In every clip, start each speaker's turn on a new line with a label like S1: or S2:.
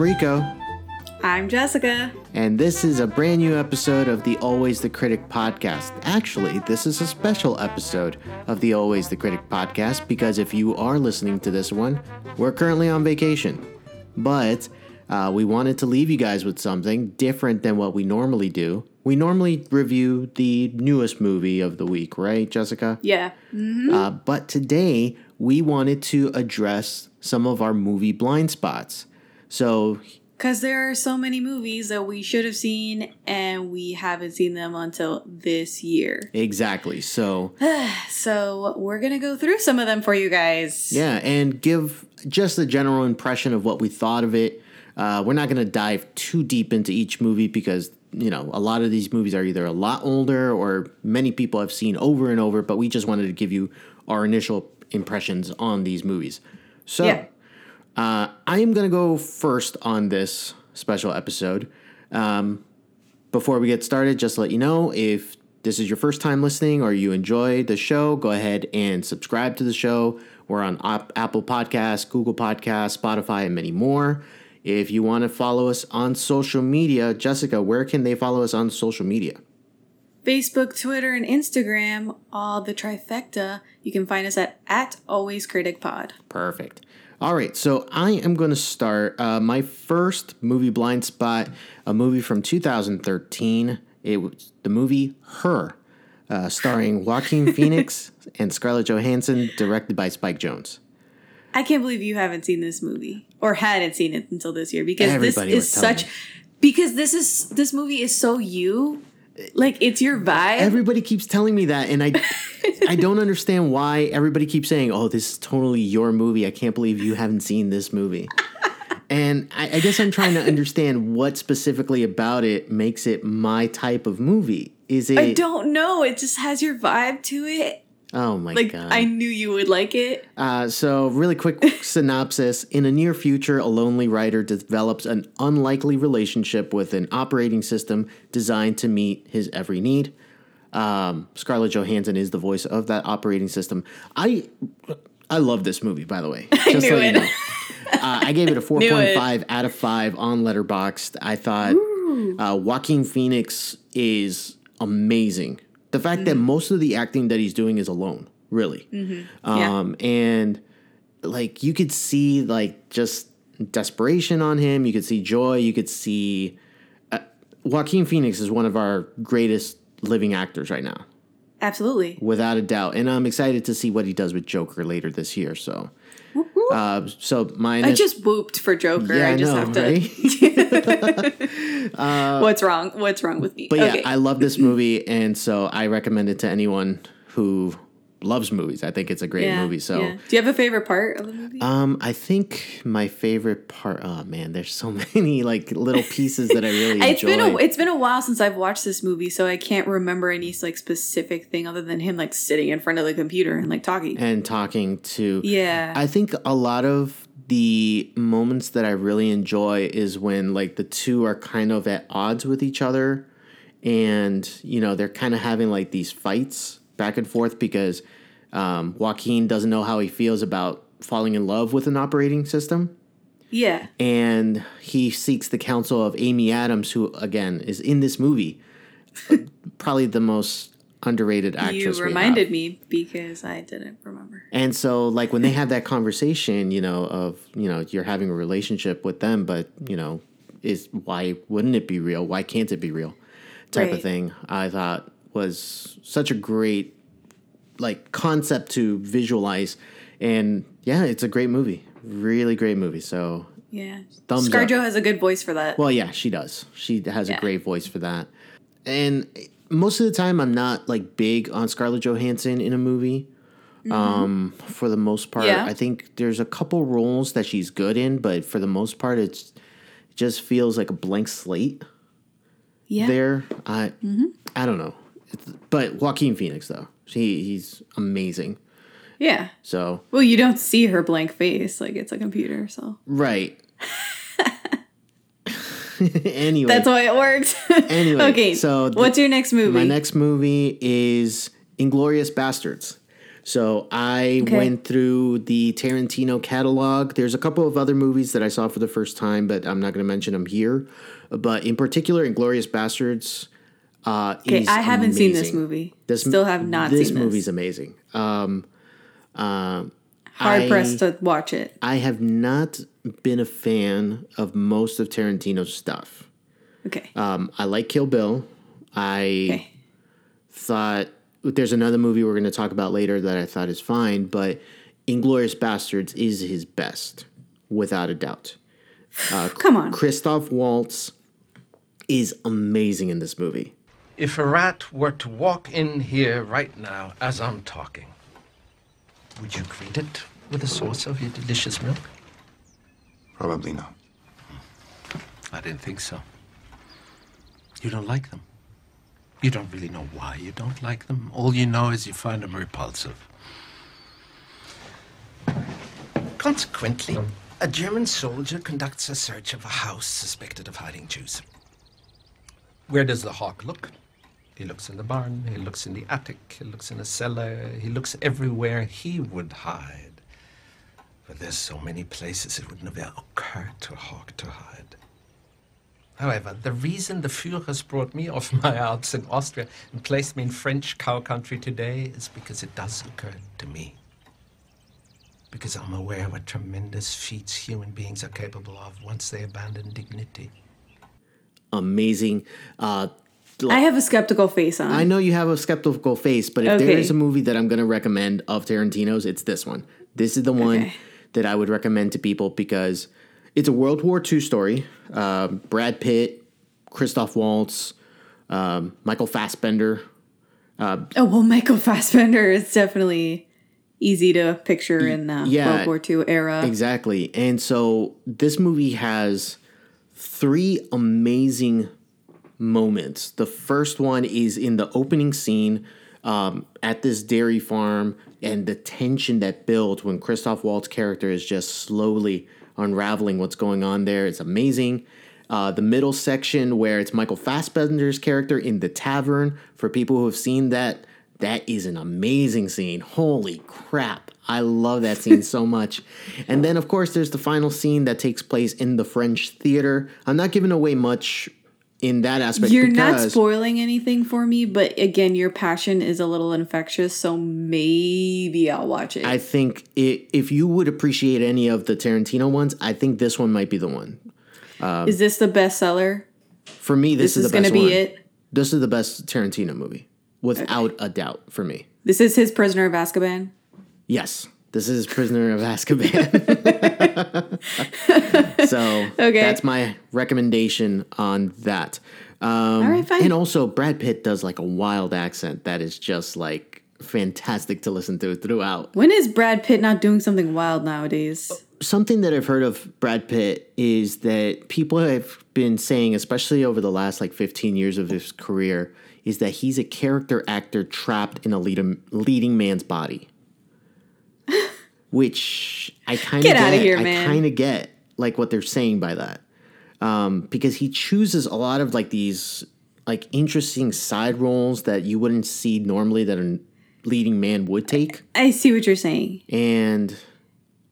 S1: I'm Rico,
S2: I'm Jessica.
S1: and this is a brand new episode of the Always the Critic podcast. Actually, this is a special episode of the Always the Critic podcast because if you are listening to this one, we're currently on vacation. But uh, we wanted to leave you guys with something different than what we normally do. We normally review the newest movie of the week, right, Jessica?
S2: Yeah.
S1: Uh, but today we wanted to address some of our movie blind spots. So
S2: Because there are so many movies that we should have seen and we haven't seen them until this year.
S1: exactly. So
S2: So we're going to go through some of them for you guys.
S1: yeah, and give just a general impression of what we thought of it. Uh, we're not going to dive too deep into each movie because you know a lot of these movies are either a lot older or many people have seen over and over. But we just wanted to give you our initial impressions on these movies. So.
S2: Yeah.
S1: Uh, I am going to go first on this special episode. Um, before we get started, just to let you know if this is your first time listening or you enjoy the show, go ahead and subscribe to the show. We're on Op- Apple Podcasts, Google Podcasts, Spotify, and many more. If you want to follow us on social media, Jessica, where can they follow us on social media?
S2: Facebook, Twitter, and Instagram, all the trifecta. You can find us at, at Always Critic Pod.
S1: Perfect. All right, so I am going to start uh, my first movie blind spot, a movie from 2013. It was the movie Her, uh, starring Joaquin Phoenix and Scarlett Johansson, directed by Spike Jonze.
S2: I can't believe you haven't seen this movie or hadn't seen it until this year because
S1: Everybody
S2: this is such
S1: me.
S2: because this is this movie is so you like it's your vibe.
S1: Everybody keeps telling me that, and I, I don't understand why everybody keeps saying, "Oh, this is totally your movie." I can't believe you haven't seen this movie. And I, I guess I'm trying to understand what specifically about it makes it my type of movie. Is it?
S2: I don't know. It just has your vibe to it.
S1: Oh my
S2: Like
S1: god!
S2: I knew you would like it.
S1: Uh, so, really quick synopsis. In a near future, a lonely writer develops an unlikely relationship with an operating system designed to meet his every need. Um, Scarlett Johansson is the voice of that operating system. I I love this movie, by the way. I
S2: knew it.
S1: uh, I gave it a 4.5 out of 5 on Letterboxd. I thought uh, Joaquin Phoenix is amazing. The fact that most of the acting that he's doing is alone, really.
S2: Yeah.
S1: Um, and like you could see like just desperation on him. You could see joy. You could see uh, Joaquin Phoenix is one of our greatest living actors right now,
S2: Absolutely.
S1: without a doubt. And I'm excited to see what he does with Joker later this year. So, uh, so my
S2: I just whooped for Joker.
S1: yeah,
S2: I
S1: I
S2: just
S1: know,
S2: have to.
S1: right?
S2: What's wrong? What's wrong with me?
S1: But yeah. I love this movie, and so I recommend it to anyone who loves movies. I think it's a great
S2: Yeah,
S1: movie. So.
S2: yeah. do you have a favorite part of the movie?
S1: Um, I think my favorite part. Oh man, there's so many like little pieces that I really enjoy.
S2: it's been a it's been a while since I've watched this movie, so I can't remember any like specific thing other than him like sitting in front of the computer and like talking.
S1: and talking to.
S2: Yeah.
S1: I think a lot of the moments that I really enjoy is when like the two are kind of at odds with each other, and you know they're kind of having like these fights back and forth because um, Joaquin doesn't know how he feels about falling in love with an operating system.
S2: yeah.
S1: and he seeks the counsel of Amy Adams, who again is in this movie, probably the most underrated actress.
S2: You reminded me because I didn't remember.
S1: And so, like when they have that conversation, you know, of you know you're having a relationship with them, but you know, is why wouldn't it be real? Why can't it be real? Type of thing. I thought was such a great like concept to visualize, and yeah, it's a great movie. Really great movie. So
S2: Yeah.
S1: Thumbs up.
S2: Has a good voice for that.
S1: Well, yeah, she does. She has a great voice for that. And most of the time, I'm not like big on Scarlett Johansson in a movie. Um, for the most part,
S2: Yeah.
S1: I think there's a couple roles that she's good in, but for the most part, it's it just feels like a blank slate
S2: yeah.
S1: there. I I don't know, but Joaquin Phoenix though, he he's amazing.
S2: Yeah.
S1: So
S2: Well, you don't see her blank face like it's a computer, so
S1: right. anyway,
S2: that's why it works.
S1: Anyway,
S2: okay.
S1: so
S2: what's your next movie?
S1: My next movie is Inglourious Basterds. So I
S2: Okay.
S1: went through the Tarantino catalog. There's a couple of other movies that I saw for the first time, but I'm not going to mention them here. But in particular, Inglourious Basterds. Uh,
S2: Okay, I haven't seen this movie.
S1: This
S2: Still have not
S1: this
S2: seen
S1: movie's
S2: this.
S1: Movie's amazing. Um, um,
S2: Hard
S1: I-
S2: pressed to watch it.
S1: I have not been a fan of most of Tarantino's stuff.
S2: Okay.
S1: Um, I like Kill Bill. I
S2: okay.
S1: thought there's another movie we're going to talk about later that I thought is fine, but Inglourious Basterds is his best, without a doubt.
S2: Come on.
S1: Christoph Waltz is amazing in this movie.
S3: If a rat were to walk in here right now as I'm talking, would you greet it with a source of your delicious milk?
S4: Probably not.
S3: I didn't think so. You don't like them. You don't really know why you don't like them. All you know is you find them repulsive. Consequently, a German soldier conducts a search of a house suspected of hiding Jews. Where does the hawk look? He looks in the barn, he looks in the attic, he looks in the cellar, he looks everywhere he would hide. But there's so many places it would never occur to a hawk to hide. However, the reason the Führers brought me off my Alps in Austria and placed me in French cow country today is because it does occur to me. Because I'm aware of what tremendous feats human beings are capable of once they abandon dignity.
S1: Amazing. Uh,
S2: I have a skeptical face on.
S1: I know you have a skeptical face, but if there
S2: Okay.
S1: is a movie that I'm going to recommend of Tarantino's, it's this one. This is the one
S2: Okay.
S1: that I would recommend to people because it's a World War II story. Um Brad Pitt, Christoph Waltz, um, Michael Fassbender.
S2: oh well, Michael Fassbender is definitely easy to picture in the
S1: yeah,
S2: World War II era.
S1: Exactly. And so this movie has three amazing moments. The first one is in the opening scene um, at this dairy farm and the tension that builds when Christoph Waltz's character is just slowly unraveling what's going on there. It's amazing. Uh, the middle section where it's Michael Fassbender's character in the tavern. For people who have seen that, that is an amazing scene. Holy crap. I love that scene so much. And then, of course, there's the final scene that takes place in the French theater. I'm not giving away much in that aspect
S2: You're not spoiling anything for me, but again, your passion is a little infectious, so maybe I'll watch it.
S1: I think i if you would appreciate any of the Tarantino ones, I think this one might be the one.
S2: Um, is this the bestseller?
S1: For me, this,
S2: This,
S1: is,
S2: is,
S1: the
S2: going
S1: best
S2: to be
S1: one.
S2: it.
S1: This is the best Tarantino movie, without a doubt, for me.
S2: This is his Prisoner of Azkaban.
S1: Yes, this is Prisoner of Azkaban. so
S2: Okay.
S1: that's my recommendation on that. Um,
S2: All right, fine.
S1: And also, Brad Pitt does like a wild accent that is just like fantastic to listen to throughout.
S2: When is Brad Pitt not doing something wild nowadays?
S1: Something that I've heard of Brad Pitt is that people have been saying, especially over the last like 15 years of his career, is that he's a character actor trapped in a leading, leading man's body. Which I kind of
S2: Get
S1: get.
S2: outta here,
S1: I
S2: man.
S1: kind of get like what they're saying by that, um, because he chooses a lot of like these like interesting side roles that you wouldn't see normally that a leading man would take
S2: I see what you're saying.
S1: and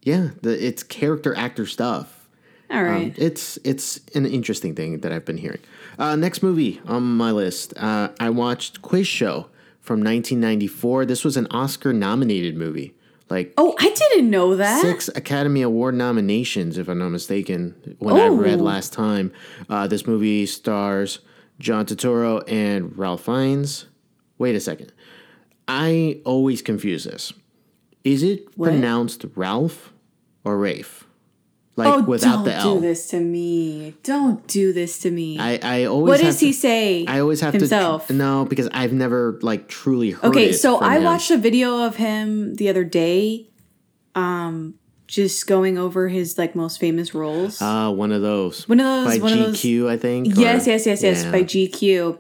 S1: yeah, the, it's character actor stuff.
S2: All right.
S1: Um, it's it's an interesting thing that I've been hearing. Uh, next movie on my list, uh, I watched Quiz Show from 1994. This was an Oscar-nominated movie, like
S2: oh, I didn't know that.
S1: six Academy Award nominations, if I'm not mistaken. When I read
S2: Oh.
S1: last time, uh, this movie stars John Turturro and Ralph Fiennes. Wait a second, I always confuse this. Is it
S2: What?
S1: pronounced Ralph or Rafe? Like
S2: oh,
S1: without
S2: don't
S1: the L.
S2: do this to me. Don't do this to me.
S1: I, I always
S2: what does he
S1: to-
S2: say?
S1: I always have
S2: himself?
S1: to no because I've never like truly heard.
S2: Okay,
S1: it
S2: Okay,
S1: so
S2: I
S1: him.
S2: watched a video of him the other day, um, just going over his like most famous roles.
S1: Ah, one of those.
S2: One of those-
S1: by
S2: one of those-
S1: GQ, I think.
S2: yes,
S1: or-
S2: yes, yes, yes,
S1: yeah.
S2: by GQ.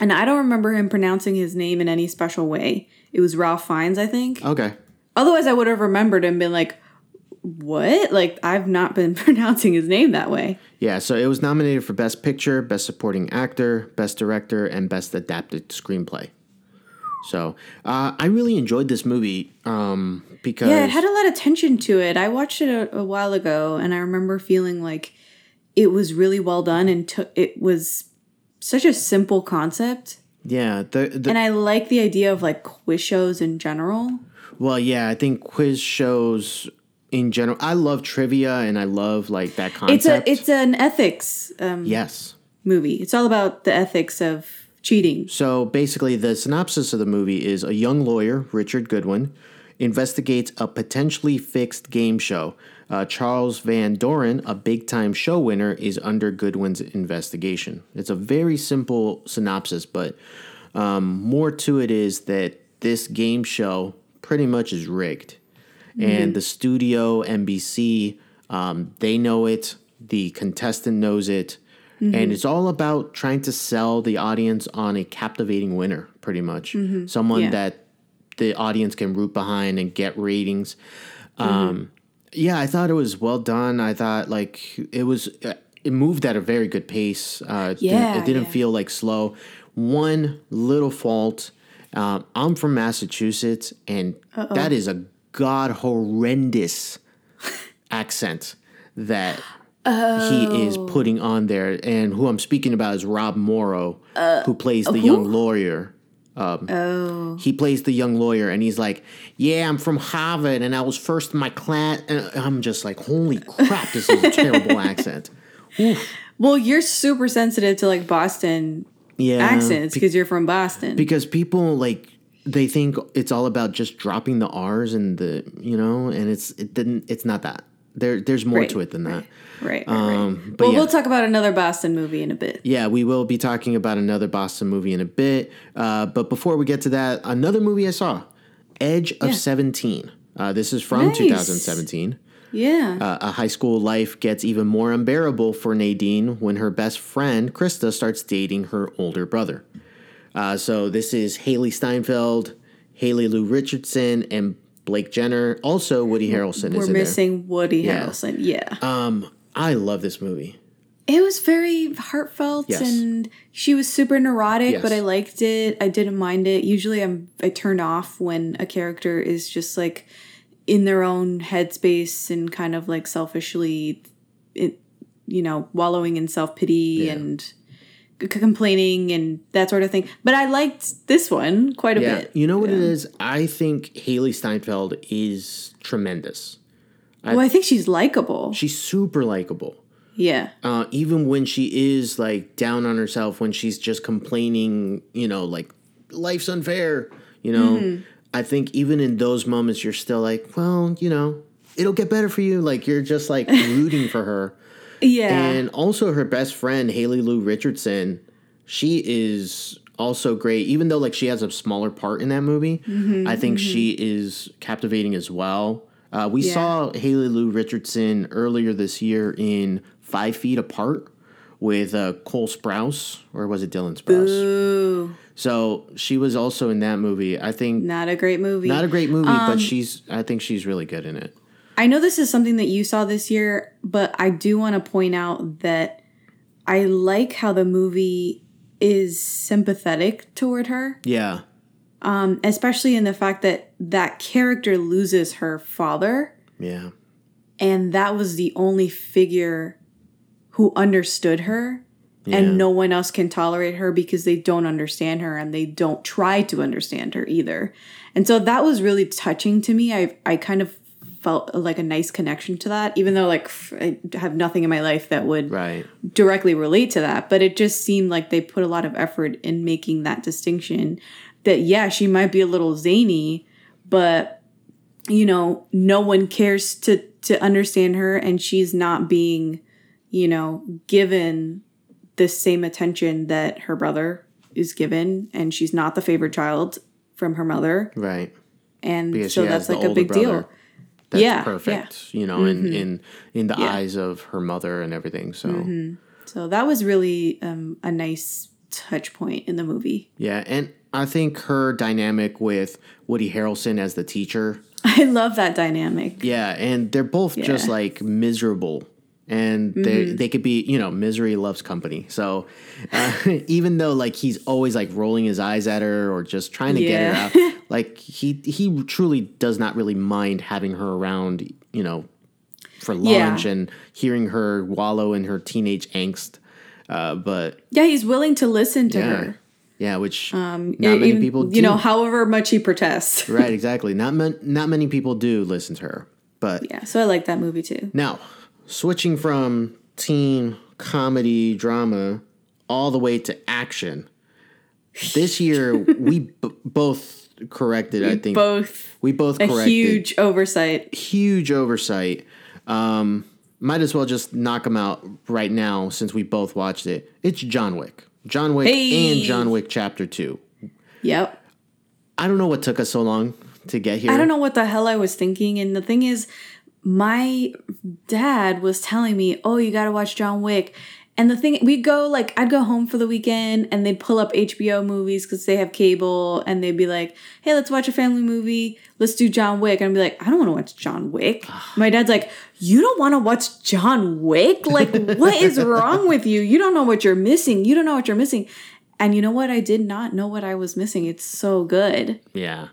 S2: And I don't remember him pronouncing his name in any special way. It was Ralph Fiennes, I think.
S1: Okay.
S2: Otherwise, I would have remembered and been like, "What? Like I've not been pronouncing his name that way."
S1: Yeah, so it was nominated for Best Picture, Best Supporting Actor, Best Director, and Best Adapted Screenplay. So uh, I really enjoyed this movie um, because
S2: Yeah, it had a lot of tension to it. I watched it a, a while ago, and I remember feeling like it was really well done, and took it was such a simple concept.
S1: yeah the, the
S2: And I like the idea of like quiz shows in general.
S1: well yeah I think quiz shows in general I love trivia and I love like that concept.
S2: It's a it's an ethics um,
S1: yes.
S2: movie. It's all about the ethics of cheating.
S1: So basically, the synopsis of the movie is a young lawyer, Richard Goodwin, investigates a potentially fixed game show. Uh, Charles Van Doren, a big time show winner, is under Goodwin's investigation. It's a very simple synopsis, but um, more to it is that this game show pretty much is rigged. And the studio, NBC, um, they know it, the contestant knows it. And it's all about trying to sell the audience on a captivating winner, pretty much. Someone
S2: Yeah.
S1: that the audience can root behind and get ratings. Um, yeah, I thought it was well done. I thought like it was, uh, it moved at a very good pace. Uh, it didn't-
S2: Yeah,
S1: it didn't
S2: yeah.
S1: feel like slow. One little fault. Um, I'm from Massachusetts, and that is a god horrendous accent that he is oh. putting on there. And who I'm speaking about is Rob Morrow, uh, who plays uh, the young lawyer.
S2: Um, oh.
S1: He plays the young lawyer, and he's like, "Yeah, I'm from Harvard, and I was first in my class." And I'm just like, "Holy crap, this is a terrible accent."
S2: Well, you're super sensitive to like Boston
S1: Yeah,
S2: accents
S1: be-
S2: because you're from Boston.
S1: because people like they think it's all about just dropping the R's and the you know, and it's it didn't. It's not that. There, there's more
S2: Right,
S1: to it than that.
S2: right, right,
S1: Um,
S2: right.
S1: but
S2: Well,
S1: yeah.
S2: we'll talk about another Boston movie in a bit.
S1: Yeah, we will be talking about another Boston movie in a bit. Uh, but before we get to that, another movie I saw, Edge of
S2: Yeah.
S1: 17. Uh, this is from
S2: Nice.
S1: 2017.
S2: Yeah.
S1: Uh, a high school life gets even more unbearable for Nadine when her best friend, Krista, starts dating her older brother. Uh, so this is Hailee Steinfeld, Haley Lu Richardson, and Blake Jenner. Also, Woody Harrelson
S2: We're
S1: is in there.
S2: missing Woody
S1: Yeah.
S2: Harrelson. Yeah.
S1: Um, I love this movie.
S2: it was very heartfelt
S1: Yes.
S2: and she was super neurotic,
S1: Yes.
S2: but I liked it. I didn't mind it. Usually I'm I turn off when a character is just like in their own headspace and kind of like selfishly it, you know, wallowing in self-pity
S1: Yeah.
S2: and complaining and that sort of thing. But I liked this one quite a
S1: Yeah,
S2: bit.
S1: you know what it is? I think Hailee Steinfeld is tremendous.
S2: well, I think she's likable.
S1: She's super likable.
S2: Yeah.
S1: Uh, even when she is like down on herself, when she's just complaining, you know, like life's unfair, you know,
S2: Mm-hmm.
S1: I think even in those moments, you're still like, well, you know, it'll get better for you. Like you're just like rooting for her.
S2: Yeah.
S1: And also her best friend, Haley Lu Richardson, she is also great. Even though like she has a smaller part in that movie,
S2: Mm-hmm,
S1: I think she is captivating as well. Uh, we
S2: Yeah.
S1: saw Haley Lu Richardson earlier this year in Five Feet Apart with uh, Cole Sprouse, or was it Dylan Sprouse?
S2: Ooh,
S1: So she was also in that movie. I think
S2: not a great movie.
S1: not a great movie,
S2: Um,
S1: but she's. I think she's really good in it.
S2: I know this is something that you saw this year, but I do want to point out that I like how the movie is sympathetic toward her,
S1: Yeah,
S2: um, especially in the fact that that character loses her father,
S1: yeah,
S2: and that was the only figure who understood her.
S1: Yeah.
S2: And no one else can tolerate her because they don't understand her and they don't try to understand her either. And so that was really touching to me. I I kind of felt uh, like a nice connection to that, even though like f- I have nothing in my life that would
S1: right.
S2: directly relate to that. But it just seemed like they put a lot of effort in making that distinction. That yeah, she might be a little zany, but you know, no one cares to to understand her, and she's not being, you know, given the same attention that her brother is given, and she's not the favorite child from her mother,
S1: Right.
S2: and
S1: Because
S2: so that's like a big
S1: brother.
S2: deal.
S1: That's
S2: Yeah,
S1: perfect. You know, in in in the
S2: Yeah.
S1: eyes of her mother and everything. So
S2: So that was really um, a nice touch point in the movie.
S1: yeah, and I think her dynamic with Woody Harrelson as the teacher.
S2: I love that dynamic.
S1: Yeah, and they're both just like miserable and they they could be you know misery loves company. So uh, even though like he's always like rolling his eyes at her or just trying to
S2: Yeah.
S1: get her out, like he he truly does not really mind having her around. You know, for
S2: Yeah.
S1: lunch and hearing her wallow in her teenage angst. Uh, but
S2: Yeah, he's willing to listen to
S1: yeah,
S2: her.
S1: yeah, which
S2: Um,
S1: not many people do.
S2: you know, however much he protests.
S1: right, exactly. Not man, not many people do listen to her. But
S2: Yeah, so I like that movie too.
S1: now, switching from teen comedy drama all the way to action. This year we b- both corrected, I think.
S2: Both
S1: we both
S2: a
S1: corrected.
S2: huge oversight.
S1: huge oversight. Um, might as well just knock them out right now since we both watched it. It's John Wick. John Wick
S2: Hey!
S1: and John Wick Chapter 2.
S2: Yep.
S1: I don't know what took us so long to get here.
S2: I don't know what the hell I was thinking. And the thing is, my dad was telling me, oh, you got to watch John Wick. And the thing, we'd go, like, I'd go home for the weekend and they'd pull up HBO movies because they have cable and they'd be like, hey, let's watch a family movie. Let's do John Wick. And I'd be like, I don't want to watch John Wick. my dad's like, you don't want to watch John Wick? Like, what is wrong with you? You don't know what you're missing. You don't know what you're missing. And you know what? I did not know what I was missing. It's so good.
S1: Yeah.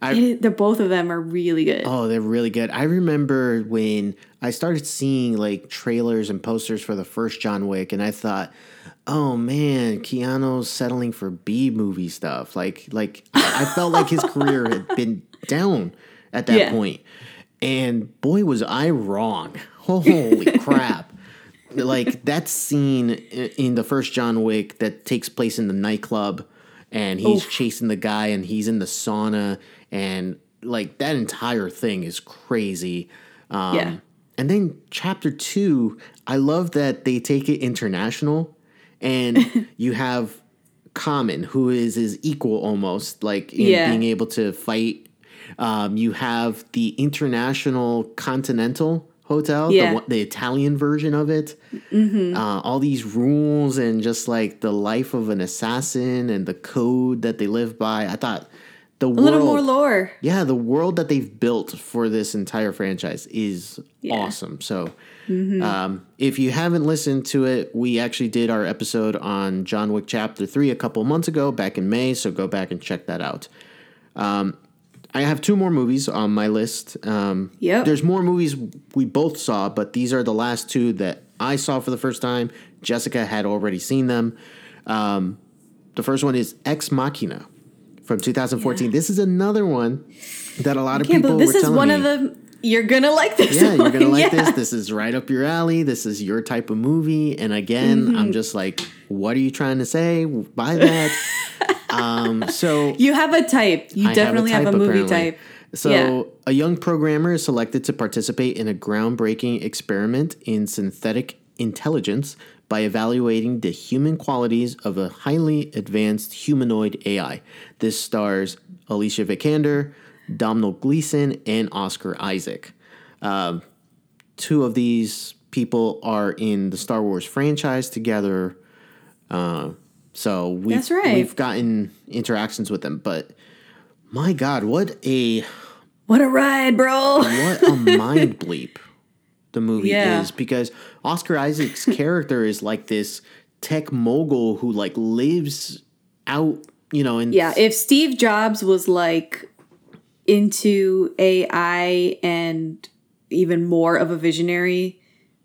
S1: I,
S2: they're both of them are really good.
S1: Oh, they're really good. I remember when I started seeing like trailers and posters for the first John Wick, and I thought, "Oh man, Keanu's settling for B movie stuff." Like, like I, I felt like his career had been down at that
S2: Yeah.
S1: point. and boy, was I wrong! Holy crap! Like that scene in the first John Wick that takes place in the nightclub, and he's chasing the guy, and he's in the sauna, and like that entire thing is crazy. Um,
S2: Yeah.
S1: And then chapter two, I love that they take it international, and you have Common, who is his equal almost, like in
S2: Yeah.
S1: being able to fight. Um, you have the International Continental Hotel,
S2: Yeah.
S1: the, the Italian version of it.
S2: Mm-hmm.
S1: Uh, all these rules and just like the life of an assassin and the code that they live by. I thought the
S2: A
S1: world,
S2: little more lore.
S1: yeah, the world that they've built for this entire franchise is
S2: Yeah. Mm-hmm.
S1: awesome. So, um, if you haven't listened to it, we actually did our episode on John Wick Chapter 3 a couple months ago, back in May. So, go back and check that out. Um, I have two more movies on my list. Um,
S2: Yep.
S1: There's more movies we both saw, but these are the last two that I saw for the first time. Jessica had already seen them. Um, the first one is Ex Machina from 2014. This is another one that a lot of people
S2: believe this
S1: were
S2: is one
S1: me.
S2: of the. You're gonna like this.
S1: yeah, you're gonna like
S2: Yeah.
S1: this. This is right up your alley. This is your type of movie. And again,
S2: Mm-hmm.
S1: I'm just like, what are you trying to say by that? um, so
S2: You have a type. You
S1: I
S2: definitely have a,
S1: type,
S2: movie
S1: apparently.
S2: type.
S1: So,
S2: Yeah.
S1: a young programmer is selected to participate in a groundbreaking experiment in synthetic intelligence by evaluating the human qualities of a highly advanced humanoid AI. This stars Alicia Vikander, Domhnall Gleeson, and Oscar Isaac. Um, two of these people are in the Star Wars franchise together. Uh, so we've,
S2: That's right.
S1: we've gotten interactions with them, but my God, what a
S2: What a ride, bro!
S1: what a mind bleep the movie
S2: Yeah.
S1: is because Oscar Isaac's character is like this tech mogul who like lives out, you know, and
S2: Yeah, if Steve Jobs was like into AI and even more of a visionary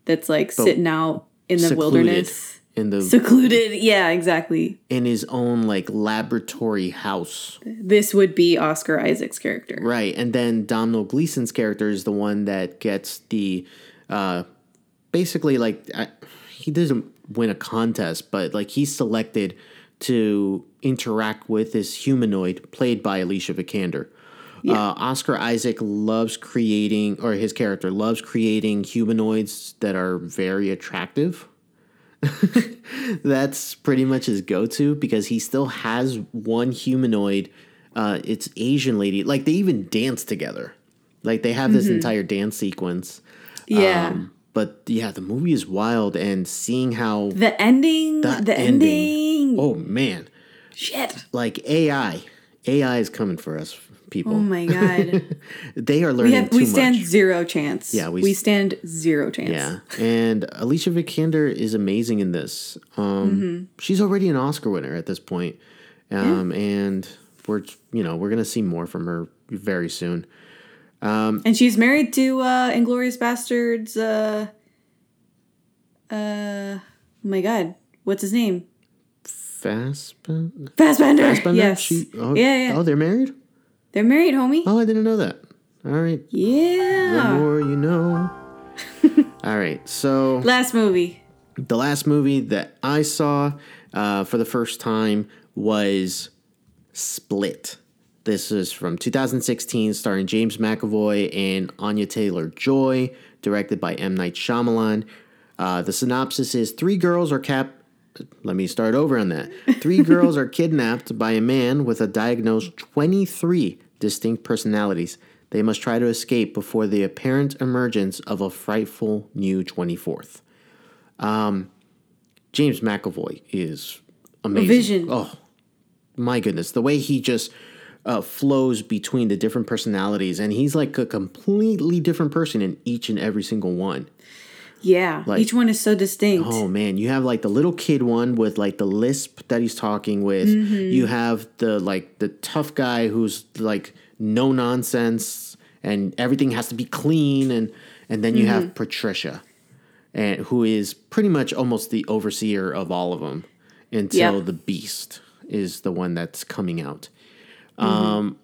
S2: that's like sitting out in the
S1: secluded
S2: wilderness,
S1: in the
S2: secluded. Yeah, exactly.
S1: in his own like laboratory house.
S2: This would be Oscar Isaac's character.
S1: Right. And then Domhnall Gleeson's character is the one that gets the uh basically like I, he doesn't win a contest, but like he's selected to interact with this humanoid played by Alicia Vikander. Uh, Oscar Isaac loves creating, or his character loves creating humanoids that are very attractive. That's pretty much his go-to because he still has one humanoid. Uh, it's Asian lady. Like they even dance together. Like they have this entire dance sequence.
S2: Yeah.
S1: Um, but yeah, the movie is wild, and seeing how
S2: the ending. the ending.
S1: Oh man,
S2: Shit.
S1: like AI, AI is coming for us, people.
S2: Oh my god.
S1: they are
S2: we
S1: learning
S2: have
S1: too
S2: we stand
S1: much.
S2: zero chance.
S1: Yeah, we
S2: we, stand zero chance.
S1: Yeah, and Alicia Vikander is amazing in this. Um,
S2: Mm-hmm.
S1: She's already an Oscar winner at this point, um, and we're you know we're gonna see more from her very soon.
S2: And she's married to uh Inglourious Basterds uh uh oh my god. What's his name?
S1: Fassbender.
S2: Fassbender.
S1: Fassbender?
S2: Yes.
S1: She, oh,
S2: yeah, yeah.
S1: Oh, they're married.
S2: They're married, homie.
S1: Oh, I didn't know that. All right.
S2: Yeah.
S1: The more you know. All right. So
S2: Last movie.
S1: the last movie that I saw uh, for the first time was Split. This is from 2016, starring James McAvoy and Anya Taylor Joy, directed by M. Night Shyamalan. Uh, the synopsis is three girls are cap. Let me start over on that. Three girls are kidnapped by a man with a diagnosed 23 distinct personalities. They must try to escape before the apparent emergence of a frightful new 24th. Um, James McAvoy is amazing.
S2: vision.
S1: Oh my goodness, the way he just uh, flows between the different personalities, and he's like a completely different person in each and every single one.
S2: Yeah.
S1: Like-
S2: Each one is so distinct.
S1: Oh man, you have like the little kid one with like the lisp that he's talking with. You have the like the tough guy who's like no nonsense and everything has to be clean and and then you have Patricia and who is pretty much almost the overseer of all of them until
S2: Yeah.
S1: the beast is the one that's coming out. Um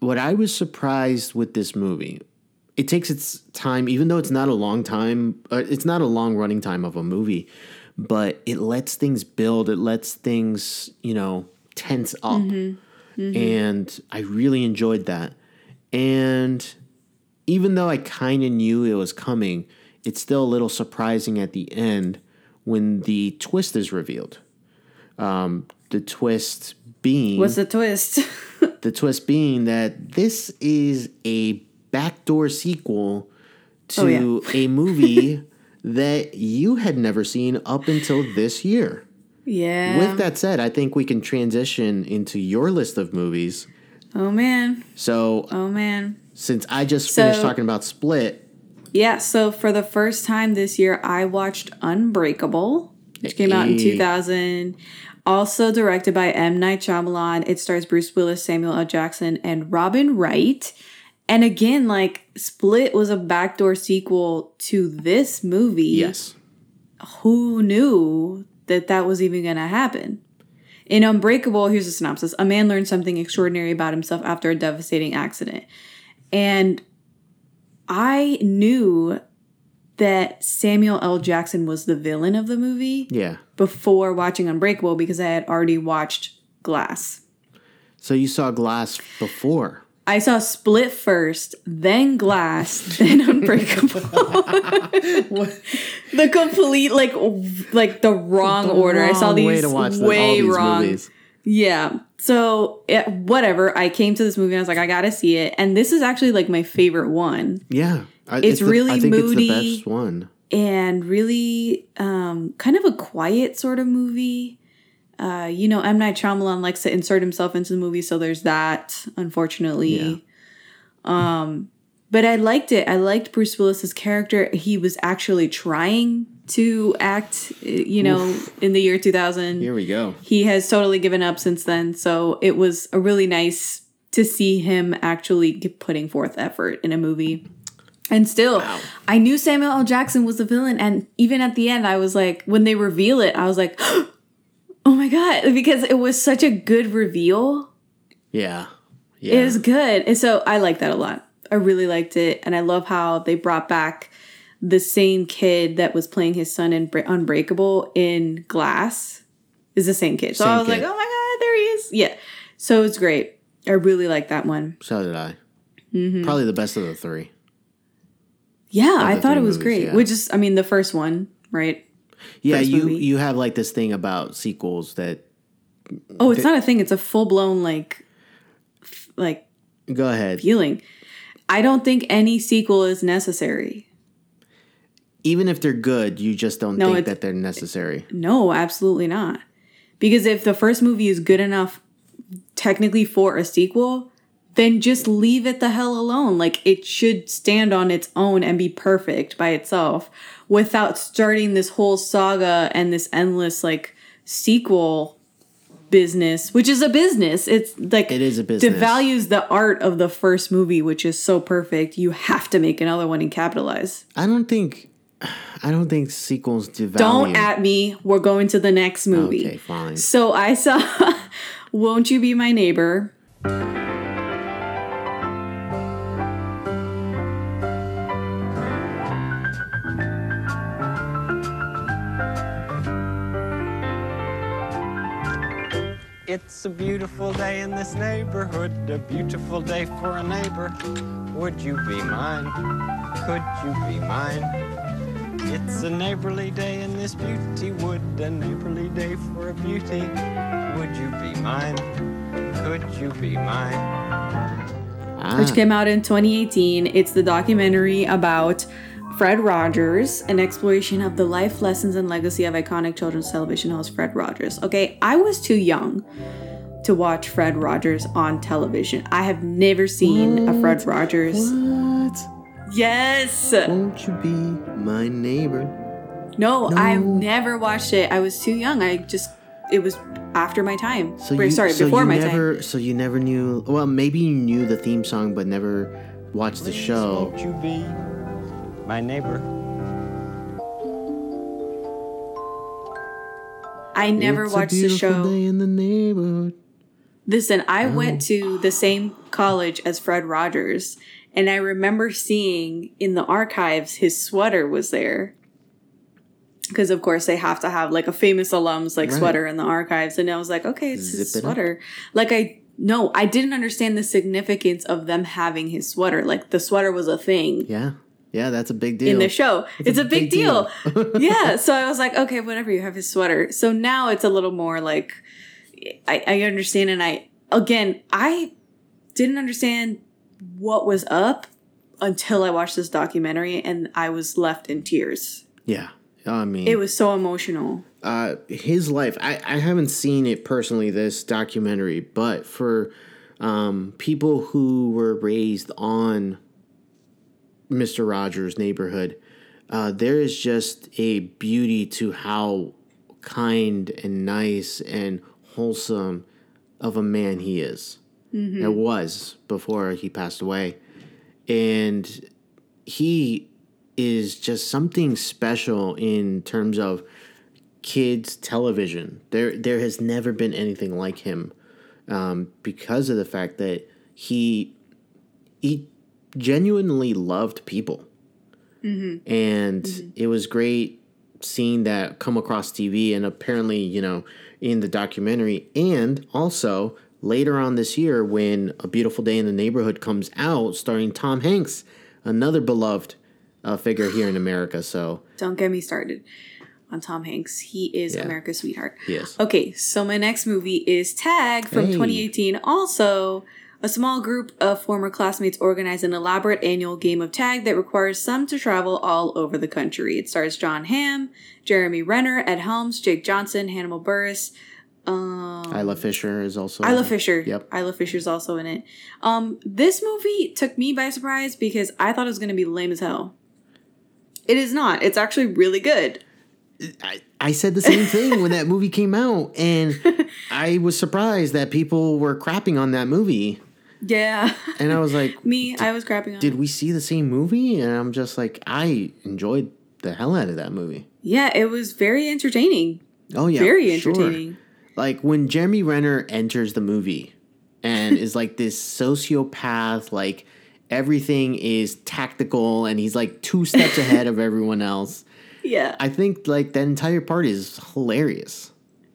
S1: what I was surprised with this movie it takes its time, even though it's not a long time. Uh, it's not a long running time of a movie, but it lets things build. It lets things, you know, tense up, and I really enjoyed that. And even though I kind of knew it was coming, it's still a little surprising at the end when the twist is revealed. Um, the twist being
S2: What's the twist?
S1: the twist being that this is a backdoor sequel to
S2: Oh, yeah.
S1: a movie that you had never seen up until this year.
S2: yeah.
S1: With that said, I think we can transition into your list of movies.
S2: oh man.
S1: So,
S2: Oh man.
S1: since I just
S2: So-
S1: finished talking about Split,
S2: Yeah, so for the first time this year, I watched Unbreakable, which came out in 2000. Also directed by M. Night Shyamalan. It stars Bruce Willis, Samuel L. Jackson, and Robin Wright. And again, like Split was a backdoor sequel to this movie.
S1: yes.
S2: Who knew that that was even going to happen? In Unbreakable, here's a synopsis A man learns something extraordinary about himself after a devastating accident. And I knew that Samuel L. Jackson was the villain of the movie
S1: Yeah.
S2: before watching Unbreakable because I had already watched Glass.
S1: So you saw Glass before.
S2: I saw Split first, then Glass, then Unbreakable. the complete like like the wrong
S1: The
S2: order. I saw these
S1: way to watch the- all
S2: way wrong.
S1: movies.
S2: Yeah. So it, whatever. I came to this movie and I was like, I gotta see it. And this is actually like my favorite one.
S1: Yeah. I-
S2: It's
S1: the-
S2: really
S1: I think
S2: moody.
S1: it's the best one.
S2: and really um, kind of a quiet sort of movie. Uh, you know, M. Night Shyamalan likes to insert himself into the movie, so there's that, unfortunately. Um, but I liked it. I liked Bruce Willis's character. He was actually trying to act, uh, you know, in the year 2000
S1: Here we go.
S2: he has totally given up since then. So it was a really nice to see him actually putting forth effort in a movie. And still, I knew Samuel L. Jackson was the villain. And even at the end, I was like, when they reveal it, I was like, oh my God, because it was such a good reveal.
S1: Yeah. Yeah.
S2: It was good. And so I like that a lot. I really liked it. And I love how they brought back the same kid that was playing his son in Unbreakable in Glass is the same kid. So
S1: Same
S2: I was
S1: kid.
S2: like, oh my God, there he is. Yeah. So it's great. I really like that one.
S1: so did I.
S2: Mm-hmm.
S1: Probably the best of the three.
S2: Yeah, I thought it was
S1: movies,
S2: great.
S1: yeah.
S2: Which is, I mean, the first one, right?
S1: Yeah,
S2: First
S1: you
S2: movie.
S1: you have like this thing about sequels that
S2: Oh, it's not a thing. It's a full blown, like, f- like
S1: go ahead.
S2: feeling. I don't think any sequel is necessary.
S1: Even if they're good, you just don't
S2: No,
S1: think that they're necessary.
S2: No, absolutely not. Because if the first movie is good enough technically for a sequel, then just leave it the hell alone. Like it should stand on its own and be perfect by itself without starting this whole saga and this endless like sequel business, which is a business. It's like
S1: It is a business.
S2: Devalues the art of the first movie, which is so perfect. You have to make another one and capitalize.
S1: I don't think I don't think sequels devalue.
S2: Don't at me. We're going to the next movie.
S1: Okay, fine.
S2: So I saw Won't You Be My Neighbor?
S5: It's a beautiful day in this neighborhood, a beautiful day for a neighbor. Would you be mine? Could you be mine? It's a neighborly day in this beauty wood, a neighborly day for a beauty. Would you be mine? Could you be mine?
S1: Ah,
S2: which came out in 2018. It's the documentary about Fred Rogers, an exploration of the life lessons and legacy of iconic children's television host Fred Rogers. Okay, I was too young to watch Fred Rogers on television. I have never seen a Fred Rogers.
S1: what?
S2: Yes.
S1: Won't you be my neighbor?
S2: No, I've never watched it. I was too young. I just it was after my time.
S1: So
S2: Wait,
S1: you,
S2: sorry,
S1: so
S2: before
S1: you
S2: my
S1: never,
S2: time.
S1: So you never knew. Well, maybe you knew the theme song, but never watched the show.
S5: Won't you be my neighbor?
S2: I never
S1: It's a
S2: watched the show.
S1: Day in the neighborhood.
S2: Listen, I
S1: Oh.
S2: went to the same college as Fred Rogers, and I remember seeing in the archives his sweater was there. Because of course they have to have like a famous alum's like
S1: Right.
S2: sweater in the archives, and I was like, okay, it's his
S1: Zip it up.
S2: sweater. Like I no, I didn't understand the significance of them having his sweater. Like the sweater was a thing
S1: Yeah, yeah, that's a big deal.
S2: in the show. It's, a, big, deal.
S1: deal.
S2: yeah. So I was like, okay, whatever. You have his sweater. So now it's a little more like I, I understand, and I again I didn't understand what was up until I watched this documentary, and I was left in tears.
S1: Yeah, I mean,
S2: It was so emotional.
S1: uh, his life. I, I haven't seen it personally, this documentary, but for um, people who were raised on Mr. Rogers' neighborhood, uh, there is just a beauty to how kind and nice and wholesome of a man he is. Mm-hmm. It was before he passed away. And he is just something special in terms of kids television. There there has never been anything like him um, because of the fact that he he genuinely loved people, mm-hmm. and mm-hmm. it was great seeing that come across TV and apparently you know in the documentary. And also later on this year when A Beautiful Day in the Neighborhood comes out starring Tom Hanks, another beloved uh, figure here in America. So
S2: Don't get me started on Tom Hanks. He is
S1: Yeah.
S2: America's sweetheart.
S1: yes.
S2: Okay, so my next movie is Tag from
S1: Hey.
S2: 2018. Also, a small group of former classmates organize an elaborate annual game of tag that requires some to travel all over the country. It stars Jon Hamm, Jeremy Renner, Ed Helms, Jake Johnson, Hannibal Buress. Um,
S1: Isla Fisher is also
S2: Isla Fisher.
S1: Yep.
S2: Isla Fisher's also in it. Um, this movie took me by surprise because I thought it was going to be lame as hell. It is not. It's actually really good.
S1: I, I said the same thing when that movie came out, and I was surprised that people were crapping on that movie.
S2: Yeah.
S1: And I was like,
S2: me, I was crapping on
S1: did
S2: it.
S1: we see the same movie? And I'm just like, I enjoyed the hell out of that movie.
S2: Yeah, it was very entertaining.
S1: Oh yeah,
S2: very
S1: sure. Like when Jeremy Renner enters the movie and is like this sociopath, like everything is tactical, and he's like two steps ahead of everyone else.
S2: Yeah.
S1: I think like that entire part is hilarious.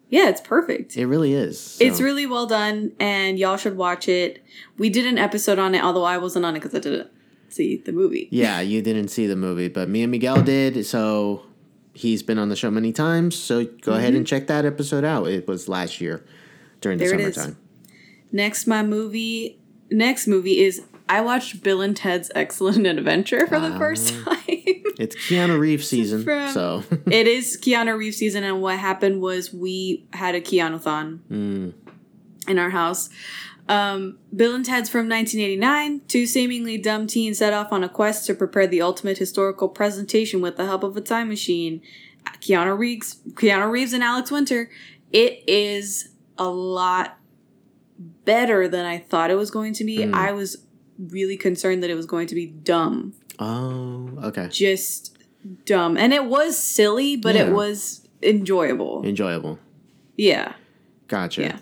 S2: yeah, it's perfect.
S1: It really is.
S2: It's really well done, and y'all should watch it. We did an episode on it, although I wasn't on it because I didn't see the movie.
S1: yeah. You didn't see the movie, but me and Miguel did. So he's been on the show many times. So go ahead and check that episode out. It was last year during the
S2: Mm-hmm. There it is.
S1: summertime.
S2: Next, my movie. Next movie is I watched Bill and Ted's Excellent Adventure for the first time.
S1: It's Keanu Reeves season,
S2: from-
S1: so
S2: it is Keanu Reeves season, and what happened was we had a Keanu thon
S1: Mm.
S2: in our house. Um, Bill and Ted's from 1989. Two seemingly dumb teens set off on a quest to prepare the ultimate historical presentation with the help of a time machine. Keanu Reeves, Keanu Reeves, and Alex Winter. It is a lot better than I thought it was going to be.
S1: Mm.
S2: I was really concerned that it was going to be dumb,
S1: Oh, okay.
S2: just dumb, and it was silly, but
S1: Yeah.
S2: it was enjoyable.
S1: Enjoyable.
S2: Yeah.
S1: Gotcha.
S2: Yeah.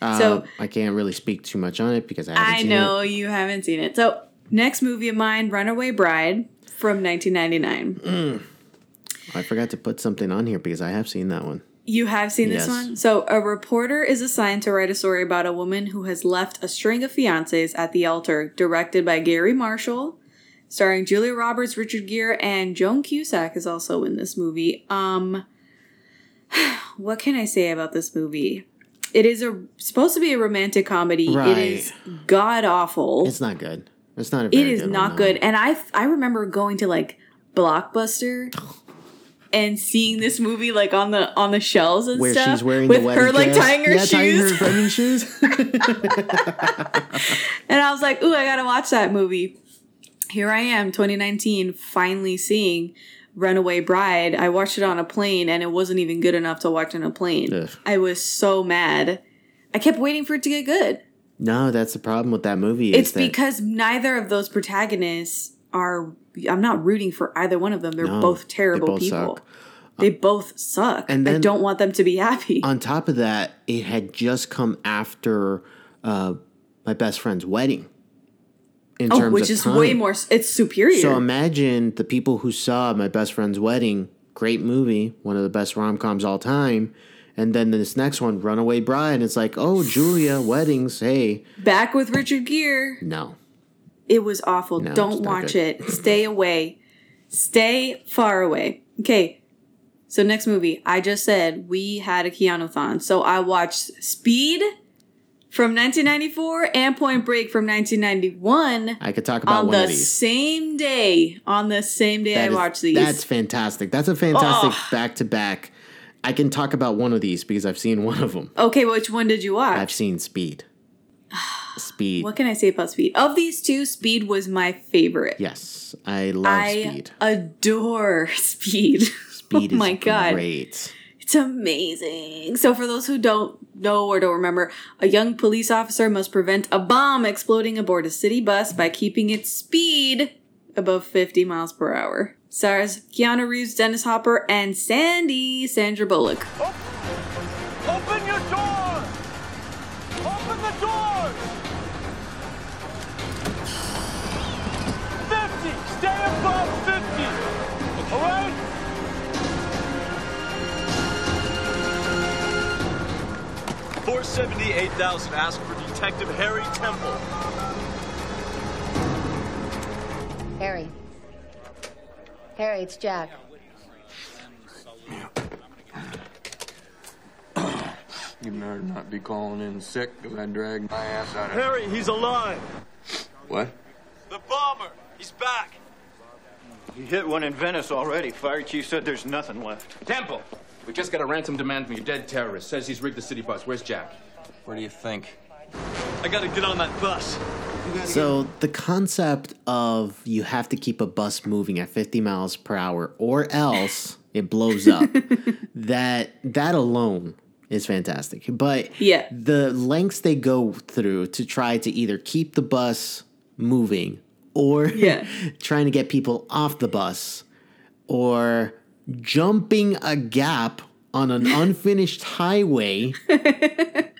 S2: So-
S1: I can't really speak too much on it because I haven't
S2: I
S1: seen
S2: know
S1: it.
S2: you haven't seen it. So, next movie of mine, Runaway Bride from 1999.
S1: I forgot to put something on here because I have seen that one.
S2: You have seen this
S1: Yes.
S2: one? So, a reporter is assigned to write a story about a woman who has left a string of fiancés at the altar, directed by Garry Marshall, starring Julia Roberts, Richard Gere, and Joan Cusack is also in this movie. Um, what can I say about this movie? It is a supposed to be a romantic comedy.
S1: Right.
S2: It is god awful.
S1: It's not good. It's not a
S2: It is
S1: good
S2: not
S1: one,
S2: good.
S1: no.
S2: And I I remember going to like Blockbuster and seeing this movie like on the on the shelves and
S1: Where
S2: stuff
S1: she's wearing
S2: with her like tying her
S1: yeah, tying her wedding shoes.
S2: and I was like, "Ooh, I got to watch that movie." Here I am, 2019, finally seeing Runaway Bride. I watched it on a plane and it wasn't even good enough to watch on a plane.
S1: Ugh.
S2: I was so mad. I kept waiting for it to get good.
S1: no, that's the problem with that movie.
S2: It's
S1: that
S2: because neither of those protagonists are. I'm not rooting for either one of them. They're
S1: No,
S2: both
S1: they
S2: terrible
S1: both
S2: people.
S1: suck.
S2: They both suck.
S1: and
S2: I
S1: then-
S2: don't want them to be happy.
S1: on top of that, it had just come after uh, my best friend's wedding. In
S2: oh,
S1: terms
S2: which is
S1: time.
S2: way more. It's superior.
S1: So imagine the people who saw my best friend's wedding, great movie, one of the best rom coms all time, and then this next one, Runaway Bride. It's like, oh, Julia, weddings, hey,
S2: Back with Richard Gere.
S1: no,
S2: It was awful.
S1: No,
S2: Don't watch
S1: good.
S2: it. Stay away. Stay far away. Okay. So next movie, I just said we had a Keanu thon. So I watched Speed from 1994 and Point Break from 1991
S1: I could talk about
S2: on
S1: one
S2: the
S1: of these.
S2: same day. On the same day I
S1: That is-
S2: watched these.
S1: That's fantastic. That's a fantastic back to back. I can talk about one of these because I've seen one of them.
S2: okay, which one did you watch?
S1: I've seen Speed. Speed.
S2: What can I say about Speed? Of these two, Speed was my favorite.
S1: Yes, I love
S2: I
S1: Speed.
S2: adore Speed.
S1: Speed
S2: oh
S1: is
S2: my god.
S1: great.
S2: It's amazing. So, for those who don't know or don't remember, a young police officer must prevent a bomb exploding aboard a city bus by keeping its speed above 50 miles per hour. Stars Keanu Reeves, Dennis Hopper, and Sandy Sandra Bullock.
S6: Open
S7: 478,000 ask for Detective Harry Temple.
S8: Harry. Harry, it's Jack.
S9: You better not be calling in sick because I dragged my ass out of
S7: Harry, he's alive.
S9: What?
S7: The bomber. He's back.
S10: He hit one in Venice already. Fire chief said there's nothing left.
S11: Temple, we just got a ransom demand from your dead terrorist. Says he's rigged the city bus. Where's Jack?
S9: Where do you think?
S7: I gotta get on that bus.
S1: So the concept of you have to keep a bus moving at 50 miles per hour or else it blows up. that that alone is fantastic. But
S2: Yeah.
S1: the lengths they go through to try to either keep the bus moving or
S2: Yeah.
S1: trying to get people off the bus or jumping a gap on an unfinished highway.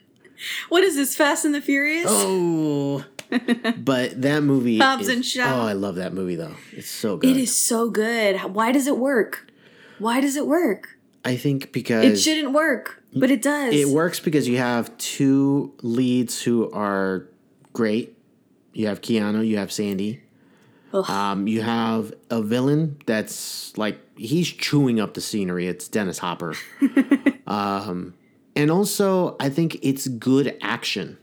S2: What is this, Fast and the Furious?
S1: Oh. but that movie
S2: Hobbs
S1: is-
S2: and Shaw.
S1: Oh, I love that movie though. It's so good.
S2: It is so good. Why does it work? Why does it work?
S1: I think because It
S2: shouldn't work, but it does.
S1: it works because you have two leads who are great. You have Keanu, you have Sandy. Um, you have a villain that's like he's chewing up the scenery. It's Dennis Hopper. um, and also, I think it's good action.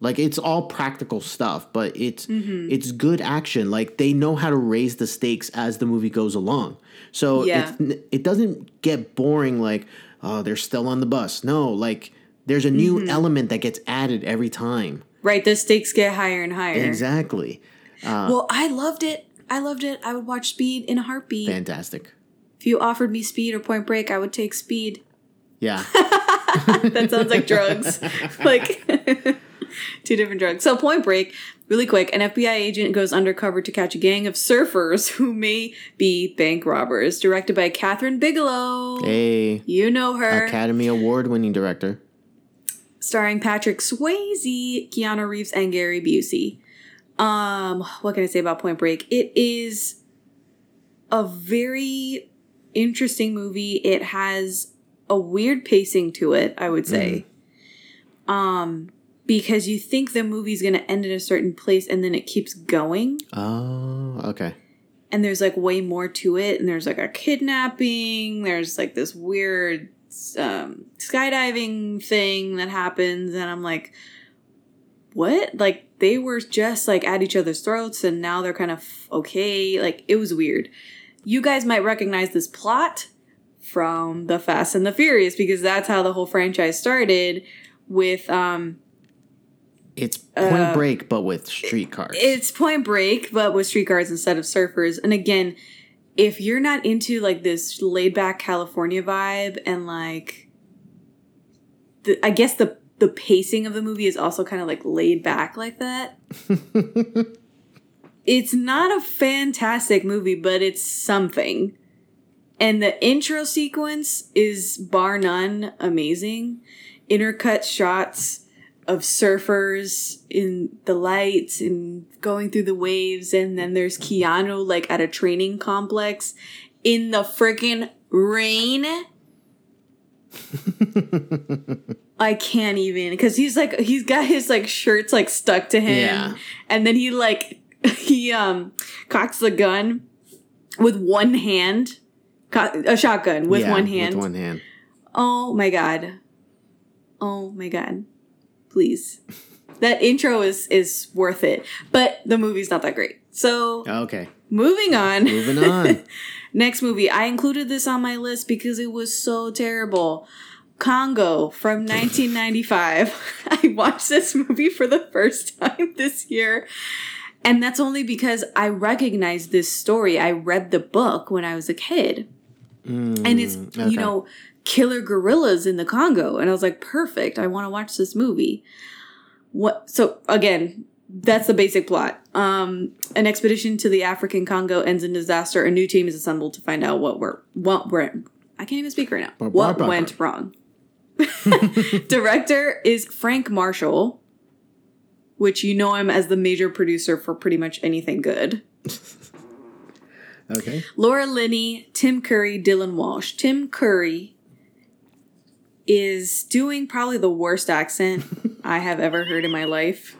S1: Like it's all practical stuff, but it's
S2: Mm-hmm.
S1: it's good action. Like they know how to raise the stakes as the movie goes along. So
S2: Yeah.
S1: it doesn't get boring. Like oh, they're still on the bus. No, like there's a new
S2: Mm-hmm.
S1: element that gets added every time.
S2: Right, the stakes get higher and higher.
S1: Exactly. Uh,
S2: well, I loved it. I loved it. I would watch Speed in a heartbeat.
S1: fantastic.
S2: If you offered me Speed or Point Break, I would take Speed.
S1: Yeah.
S2: that sounds like drugs. like two different drugs. So Point Break, really quick, an FBI agent goes undercover to catch a gang of surfers who may be bank robbers. Directed by Kathryn Bigelow.
S1: Hey.
S2: You know her.
S1: Academy Award winning director.
S2: starring Patrick Swayze, Keanu Reeves, and Gary Busey. Um, what can I say about Point Break? It is a very interesting movie. It has a weird pacing to it, I would say. Um, because you think the movie's gonna end in a certain place and then it keeps going
S1: Oh, okay.
S2: and there's like way more to it and there's like a kidnapping there's like this weird um, skydiving thing that happens and i'm like what like they were just like at each other's throats and now they're kind of okay like it was weird you guys might recognize this plot from the fast and the furious because that's how the whole franchise started with um
S1: It's Point
S2: Uh,
S1: Break, but with streetcars.
S2: it's Point Break, but with streetcars instead of surfers. And again, if you're not into like this laid back California vibe and like, the, I guess the the pacing of the movie is also kind of like laid back like that. it's not a fantastic movie, but it's something. And the intro sequence is bar none amazing. Intercut shots of surfers in the lights and going through the waves and then there's Keanu like at a training complex in the freaking rain. I can't even because he's like he's got his like shirts like stuck to him
S1: Yeah.
S2: and then he like he um cocks the gun with one hand co- a shotgun with
S1: Yeah,
S2: one hand
S1: With one hand.
S2: Oh my god. Oh my god. Please. That intro is is worth it. But the movie's not that great. So
S1: Okay.
S2: moving on.
S1: Moving on.
S2: Next movie. I included this on my list because it was so terrible. Congo from 1995. I watched this movie for the first time this year. And that's only because I recognized this story. I read the book when I was a kid. And it's
S1: okay.
S2: you know killer gorillas in the Congo. And I was like perfect. I want to watch this movie. What so again that's the basic plot. Um an expedition to the African Congo ends in disaster. A new team is assembled to find out what were what were I can't even speak right now.
S1: Bar-
S2: what
S1: bar- bar-
S2: went wrong. Director is Frank Marshall which you know him as the major producer for pretty much anything good
S1: Okay.
S2: Laura Linney, Tim Curry, Dylan Walsh. Tim Curry is doing probably the worst accent I have ever heard in my life.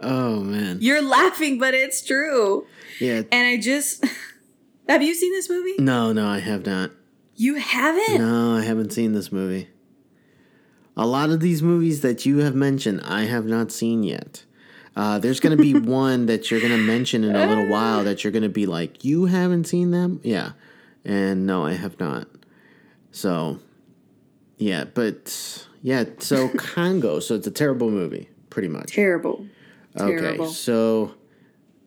S1: Oh man.
S2: You're laughing, but it's true.
S1: Yeah.
S2: And I just have you seen this movie?
S1: No, no, I have not.
S2: You haven't?
S1: No, I haven't seen this movie. A lot of these movies that you have mentioned, I have not seen yet. Uh, there's going to be one that you're going to mention in a little while that you're going to be like, you haven't seen them? Yeah. And no, I have not. So, yeah, but yeah, so Congo. So it's a terrible movie, pretty much.
S2: Terrible.
S1: Okay,
S2: Terrible.
S1: so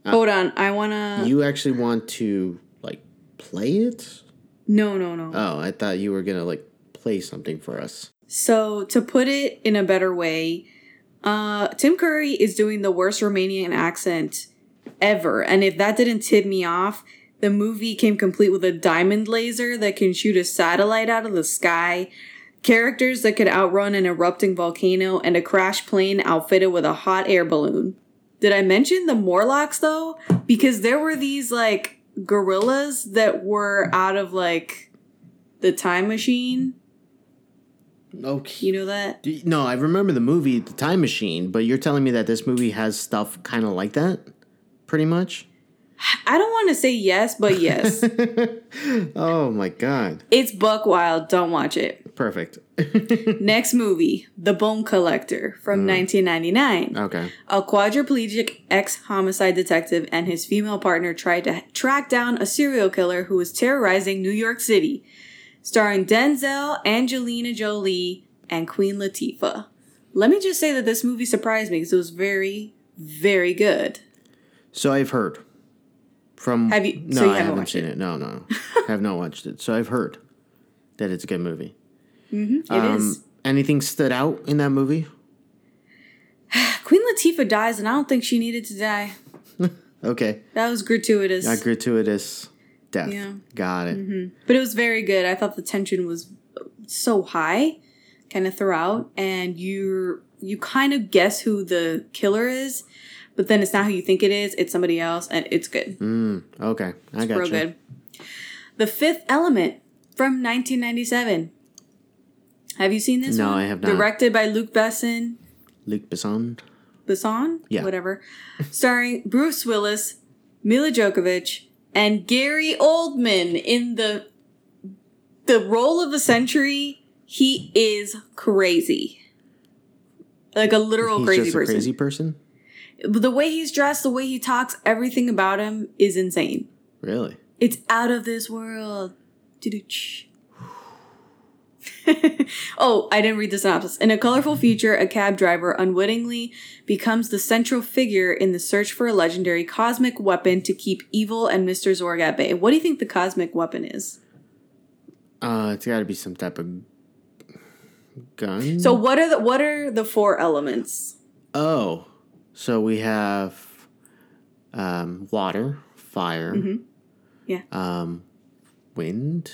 S2: Hold on. I want to.
S1: you actually want to like play it?
S2: No, no, no.
S1: Oh, I thought you were going to like play something for us.
S2: So to put it in a better way, uh, Tim Curry is doing the worst Romanian accent ever, and if that didn't tip me off, the movie came complete with a diamond laser that can shoot a satellite out of the sky, characters that could outrun an erupting volcano, and a crash plane outfitted with a hot air balloon. Did I mention the Morlocks though? Because there were these like gorillas that were out of like the time machine.
S1: Okay.
S2: You know that?
S1: No, I remember the movie The Time Machine, but you're telling me that this movie has stuff kind of like that? Pretty much?
S2: I don't want to say yes, but yes.
S1: Oh my god.
S2: it's buck wild. Don't watch it.
S1: Perfect.
S2: Next movie, The Bone Collector from mm. 1999.
S1: Okay.
S2: A quadriplegic ex homicide detective and his female partner try to track down a serial killer who is terrorizing New York City. Starring Denzel, Angelina Jolie, and Queen Latifah. let me just say that this movie surprised me because it was very, very good.
S1: So I've heard from.
S2: Have you-
S1: No,
S2: so you
S1: I
S2: haven't
S1: haven't seen it. No, no, I have not watched it. So I've heard that it's a good movie.
S2: Mm-hmm, It is.
S1: Um, Anything stood out in that movie?
S2: Queen Latifah dies, and I don't think she needed to die.
S1: Okay,
S2: That was gratuitous.
S1: a gratuitous death.
S2: Yeah.
S1: Got it.
S2: hmm But it was very good. I thought the tension was so high, kind of throughout, and you you kind of guess who the killer is, but then it's not who you think it is. It's somebody else, and it's good.
S1: Mm, okay, I
S2: It's
S1: got
S2: real
S1: you.
S2: good. The Fifth Element from 1997. Have you seen this
S1: No,
S2: one?
S1: I have not.
S2: Directed by Luc Besson.
S1: Luc Besson.
S2: Besson?
S1: Yeah.
S2: Whatever. Starring Bruce Willis, Milla Jovovich, and Gary Oldman in the the role of the century. He is crazy. Like a literal
S1: He's
S2: crazy person.
S1: crazy person.
S2: The way he's dressed, the way he talks, everything about him is insane.
S1: Really?
S2: It's out of this world. Doo-doo-ch. oh, I didn't read the synopsis. In a colorful future, a cab driver unwittingly becomes the central figure in the search for a legendary cosmic weapon to keep evil and Mr. Zorg at bay. What do you think the cosmic weapon is?
S1: Uh, it's got to be some type of gun.
S2: So what are the what are the four elements?
S1: Oh, so we have um, water, fire,
S2: Mhm. Yeah.
S1: um, wind.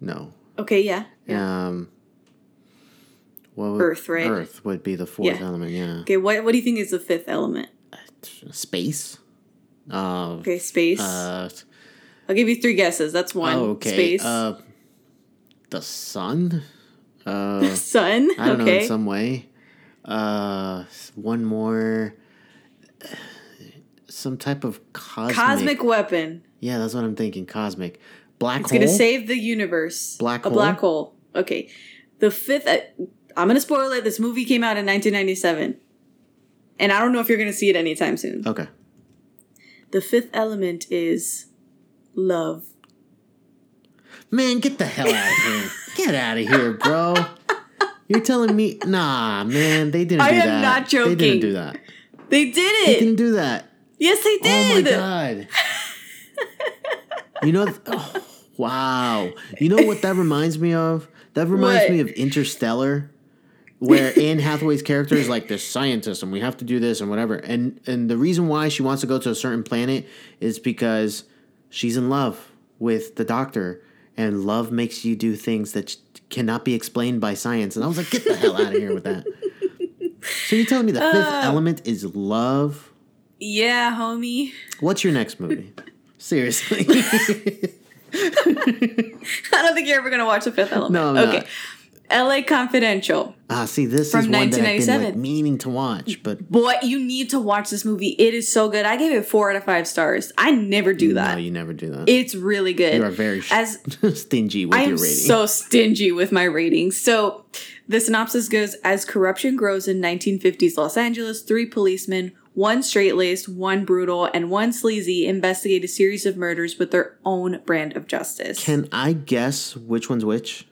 S1: No.
S2: Okay, yeah.
S1: Um, what would,
S2: Earth, right?
S1: Earth would be the fourth
S2: Yeah.
S1: element. Yeah.
S2: Okay, what what do you think is the fifth element?
S1: Space. Uh,
S2: Okay, space.
S1: Uh,
S2: I'll give you three guesses. That's one.
S1: oh, okay.
S2: Space.
S1: Uh, the sun. Uh,
S2: Sun.
S1: I don't know
S2: okay.
S1: in some way. Uh, one more. Some type of cosmic.
S2: Cosmic weapon.
S1: Yeah, that's what I'm thinking. Cosmic. Black hole.
S2: It's
S1: hole.
S2: gonna save the universe.
S1: Black
S2: a
S1: hole?
S2: black hole. Okay. The fifth. Uh, I'm gonna spoil it. This movie came out in 1997, and I don't know if you're gonna see it anytime soon.
S1: Okay.
S2: The fifth element is love.
S1: Man, get the hell out of here. get out of here, bro. You're telling me, nah, man, they didn't
S2: I
S1: do
S2: am
S1: that.
S2: not
S1: They didn't do that.
S2: They did it.
S1: They didn't do that.
S2: yes, they did.
S1: Oh my god. you know, oh, wow. You know what that reminds me of? That reminds
S2: What?
S1: me of Interstellar, where Anne Hathaway's character is like this scientist, and we have to do this and whatever. And and the reason why she wants to go to a certain planet is because she's in love with the doctor, and love makes you do things that cannot be explained by science. And I was like, get the hell out of here with that. So you're telling me the fifth
S2: Uh.
S1: element is love?
S2: Yeah, homie.
S1: What's your next movie? Seriously.
S2: I don't think you're ever gonna watch the fifth element.
S1: No, I'm
S2: okay. L.A. Confidential.
S1: ah, see, this
S2: From
S1: is one that I've been like
S2: 1997.
S1: meaning to watch, but
S2: Boy, you need to watch this movie. It is so good. I gave it four out of five stars. I never do that.
S1: no, you never do that.
S2: It's really good.
S1: you are very
S2: As
S1: stingy with
S2: I
S1: your
S2: am
S1: rating.
S2: so stingy with my ratings. So the synopsis goes as corruption grows in 1950s Los Angeles, three policemen, one straight laced, one brutal, and one sleazy investigate a series of murders with their own brand of justice.
S1: Can I guess which one's which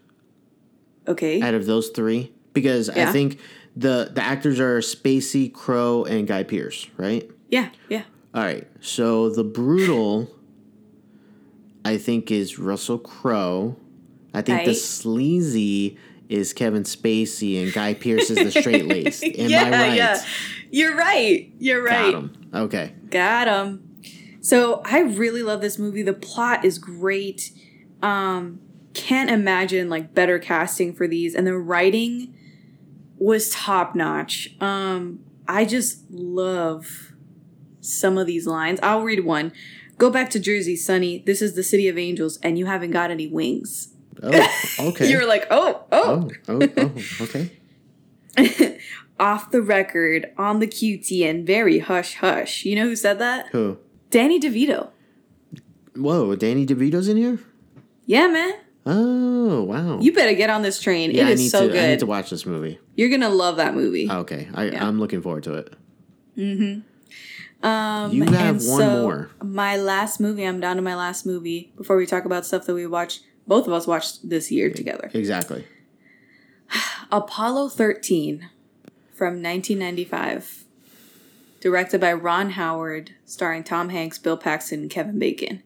S2: okay.
S1: out of those three? Because I think the the actors are Spacey, Crowe, and Guy Pearce, right?
S2: yeah, yeah.
S1: All right. So the brutal, I think, is Russell Crowe. I think the sleazy is Kevin Spacey, and Guy Pearce is the straight laced. Am
S2: yeah,
S1: I right?
S2: yeah. You're right. You're right.
S1: Got him. Okay.
S2: Got him. So I really love this movie. The plot is great. Um, can't imagine like better casting for these, and the writing was top notch. Um, I just love some of these lines. I'll read one. Go back to Jersey, Sonny. This is the city of angels, and you haven't got any wings.
S1: Oh, okay.
S2: You're like, oh, oh.
S1: oh, oh, oh, okay.
S2: Off the record, on the QT, and very hush hush. You know who said that?
S1: Who?
S2: Danny DeVito.
S1: Whoa, Danny DeVito's in here?
S2: Yeah, man.
S1: Oh, wow.
S2: You better get on this train.
S1: yeah,
S2: it
S1: I need
S2: so
S1: to.
S2: good.
S1: I need to watch this movie.
S2: You're gonna love that movie.
S1: Okay, I,
S2: Yeah.
S1: I'm looking forward to it.
S2: Mm-hmm. Um,
S1: You have
S2: and
S1: one
S2: so
S1: more.
S2: My last movie. I'm down to my last movie. Before we talk about stuff that we watched, both of us watched this year together.
S1: Exactly.
S2: Apollo 13 from 1995. Directed by Ron Howard, starring Tom Hanks, Bill Paxton, and Kevin Bacon.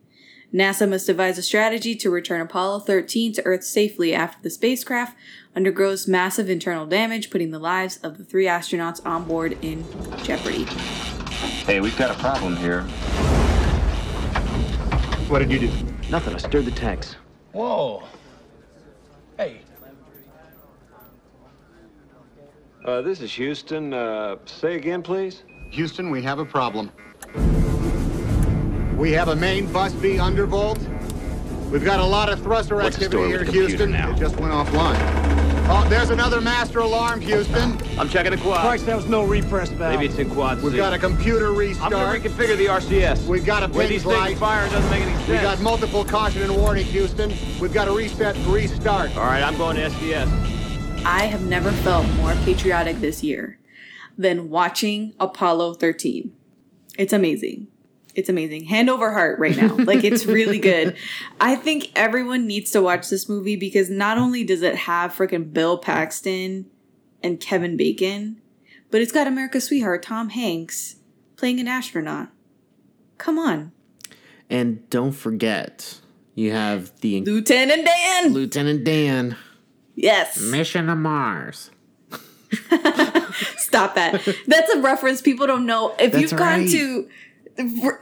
S2: NASA must devise a strategy to return Apollo 13 to Earth safely after the spacecraft undergoes massive internal damage, putting the lives of the three astronauts on board in jeopardy.
S12: Hey, we've got a problem here.
S10: What did you do?
S12: Nothing. I stirred the tanks.
S10: Whoa. Hey.
S13: Uh, this is Houston. Uh, say again, please.
S14: Houston, we have a problem. We have a main bus B undervolt. We've got a lot of thruster
S12: What's
S14: activity here,
S12: with
S14: Houston.
S12: now?
S14: It just went offline. Oh, there's another master alarm, Houston.
S12: I'm checking the quad.
S10: Christ, that was no repress valve.
S13: Maybe it's in quad C.
S14: We've got a computer restart.
S13: I'm
S14: restart.
S13: gonna reconfigure the RCS.
S14: We've got a
S13: The way
S14: ping
S13: these things
S14: light.
S13: fire doesn't make any sense.
S14: We got multiple caution and warning, Houston. We've got to reset and restart.
S13: All right, I'm going to SDS.
S2: I have never felt more patriotic this year than watching Apollo 13. It's amazing. It's amazing. Hand over heart right now. Like it's really good. I think everyone needs to watch this movie because not only does it have freaking Bill Paxton and Kevin Bacon, but it's got America's sweetheart Tom Hanks playing an astronaut. Come on.
S1: And don't forget, you have the
S2: Lieutenant Dan.
S1: Lieutenant Dan.
S2: Yes.
S1: Mission to Mars.
S2: Stop that. That's a reference people don't know. If
S1: That's
S2: you've gone
S1: right.
S2: to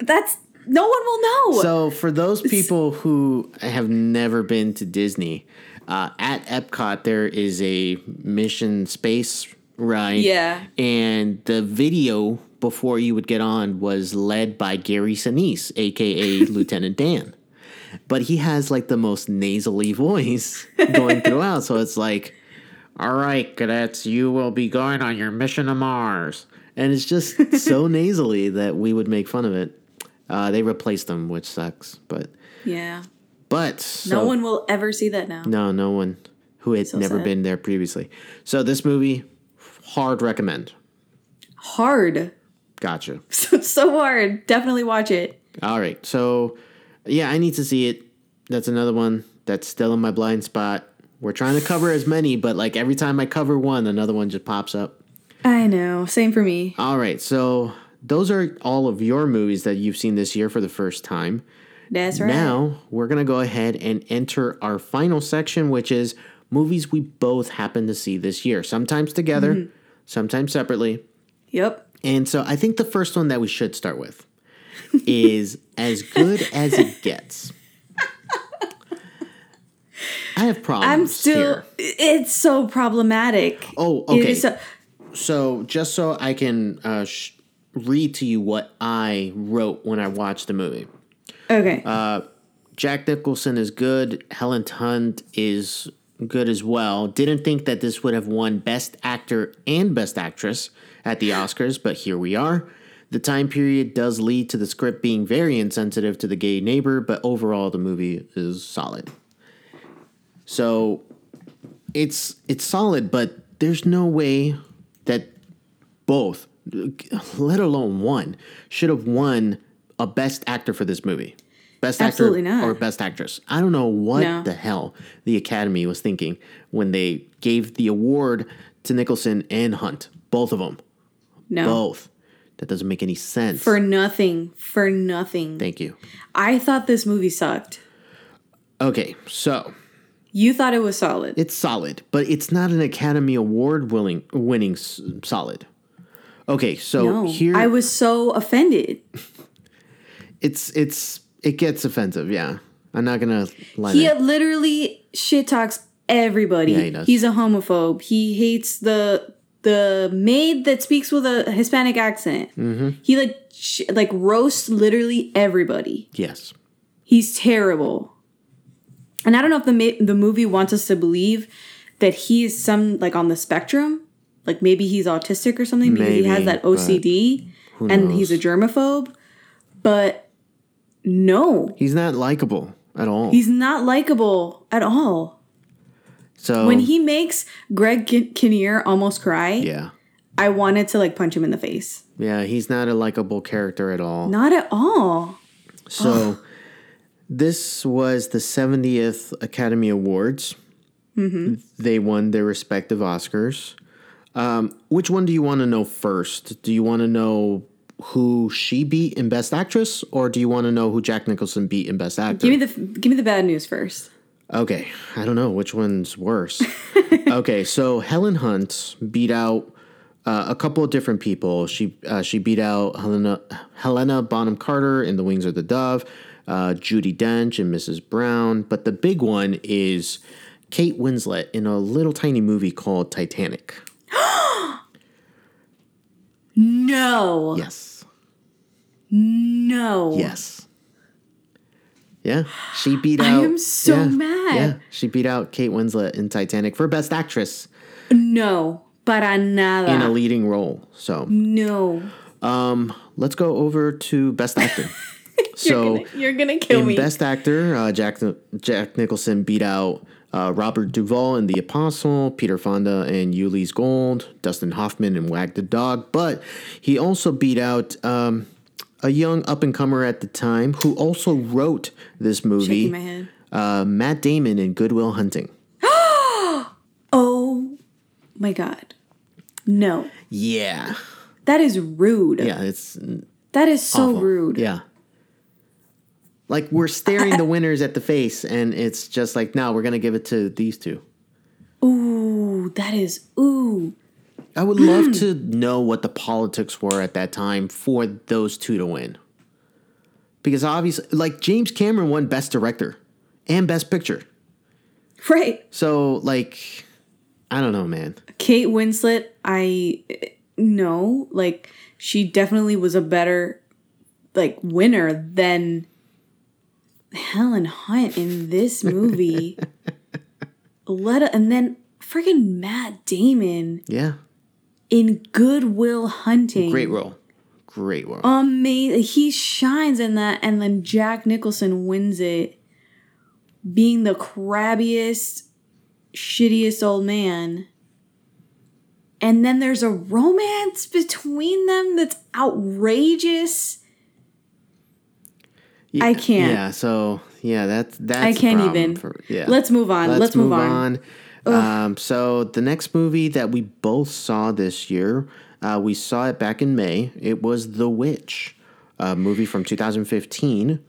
S2: that's no one will know.
S1: So, for those people who have never been to Disney, uh, at Epcot there is a Mission Space ride.
S2: Yeah.
S1: And the video before you would get on was led by Gary Sinise, aka Lieutenant Dan. But he has like the most nasally voice going throughout. So it's like, all right, cadets, you will be going on your mission to Mars. And it's just so nasally that we would make fun of it. Uh, they replaced them, which sucks. But
S2: yeah.
S1: but
S2: no one will ever see that now.
S1: no, no one who had
S2: So
S1: never
S2: sad.
S1: been there previously. So this movie, hard recommend.
S2: Hard.
S1: Gotcha.
S2: So, so hard. Definitely watch it.
S1: All right. So yeah, I need to see it. That's another one that's still in my blind spot. We're trying to cover as many, but like every time I cover one, another one just pops up.
S2: I know. Same for me.
S1: All right. So those are all of your movies that you've seen this year for the first time.
S2: That's right.
S1: Now we're gonna go ahead and enter our final section, which is movies we both happen to see this year. Sometimes together,
S2: Mhm.
S1: sometimes separately.
S2: Yep.
S1: And so I think the first one that we should start with is As Good as It Gets. I have problems.
S2: I'm still.
S1: here.
S2: It's so problematic.
S1: Oh, okay.
S2: is so-
S1: So just so I can uh, sh- read to you what I wrote when I watched the movie.
S2: okay.
S1: Uh, Jack Nicholson is good. Helen Hunt is good as well. Didn't think that this would have won Best Actor and Best Actress at the Oscars, but here we are. The time period does lead to the script being very insensitive to the gay neighbor, but overall the movie is solid. So it's it's solid, but there's no way that both, let alone one, should have won a Best Actor for this movie. Best
S2: Absolutely
S1: Actor
S2: not.
S1: or Best Actress. I don't know what
S2: No.
S1: the hell the Academy was thinking when they gave the award to Nicholson and Hunt, both of them.
S2: No.
S1: Both. That doesn't make any sense.
S2: For nothing. For nothing.
S1: Thank you.
S2: I thought this movie sucked.
S1: Okay, so
S2: You thought it was solid.
S1: it's solid, but it's not an Academy Award winning winning s- solid. Okay, so
S2: no.
S1: here
S2: I was so offended.
S1: it's it's it gets offensive. Yeah, I'm not gonna lie.
S2: He literally shit talks everybody.
S1: Yeah, he does.
S2: He's a homophobe. He hates the the maid that speaks with a Hispanic accent.
S1: Mhm.
S2: He like sh- like roasts literally everybody.
S1: Yes.
S2: He's terrible. And I don't know if the ma- the movie wants us to believe that he's some like on the spectrum, like maybe he's autistic or something because he has that OCD and he's a germaphobe. But no,
S1: He's not likable at all.
S2: he's not likable at all.
S1: so
S2: when he makes Greg Kin- Kinnear almost cry,
S1: yeah
S2: I wanted to like punch him in the face.
S1: yeah he's not a likable character at all.
S2: Not at all.
S1: So this was the 70th Academy Awards.
S2: hmm
S1: They won their respective Oscars. Um, which one do you want to know first? Do you want to know who she beat in Best Actress, or do you want to know who Jack Nicholson beat in Best Actor?
S2: Give me the give me the bad news first.
S1: Okay, I don't know which one's worse. okay, so Helen Hunt beat out uh, a couple of different people. She uh, she beat out Helena Helena Bonham Carter in The Wings of the Dove, uh, Judi Dench and Mrs. Brown, but the big one is Kate Winslet in a little tiny movie called Titanic.
S2: No.
S1: Yes.
S2: No.
S1: Yes. Yeah, she beat out.
S2: I am so
S1: yeah,
S2: mad.
S1: Yeah, she beat out Kate Winslet in Titanic for Best Actress
S2: No. Para nada.
S1: in a leading role. So,
S2: no.
S1: um, let's go over to Best Actor. so,
S2: you're, gonna, you're gonna kill
S1: in
S2: me.
S1: Best Actor, uh, Jack Jack Nicholson beat out uh, Robert Duvall in The Apostle, Peter Fonda in Ulee's Gold, Dustin Hoffman in Wag the Dog, but he also beat out um, a young up and comer at the time who also wrote this movie, uh, Matt Damon in Good Will Hunting.
S2: oh my god. No.
S1: Yeah,
S2: That is rude.
S1: yeah, it's
S2: That is so
S1: awful.
S2: rude.
S1: Yeah. Like we're staring the winners at the face, and it's just like, no, we're gonna give it to these two.
S2: Ooh, that is ooh.
S1: I would love mm. to know what the politics were at that time for those two to win. Because obviously, like James Cameron won Best Director and Best Picture.
S2: Right.
S1: So, like, I don't know, man.
S2: Kate Winslet, I know, like she definitely was a better like winner than Helen Hunt in this movie. Let and then friggin' Matt Damon
S1: Yeah.
S2: in Good Will Hunting.
S1: Great role. Great role.
S2: Amazing. He shines in that, and then Jack Nicholson wins it, being the crabbiest, shittiest old man. And then there's a romance between them that's outrageous.
S1: Yeah,
S2: I can't.
S1: Yeah, so, yeah, that's, that's
S2: I can't even.
S1: for- yeah.
S2: Let's move on. Let's, move, on.
S1: Um, so the next movie that we both saw this year, uh, we saw it back in May. It was The Witch, a movie from 2015.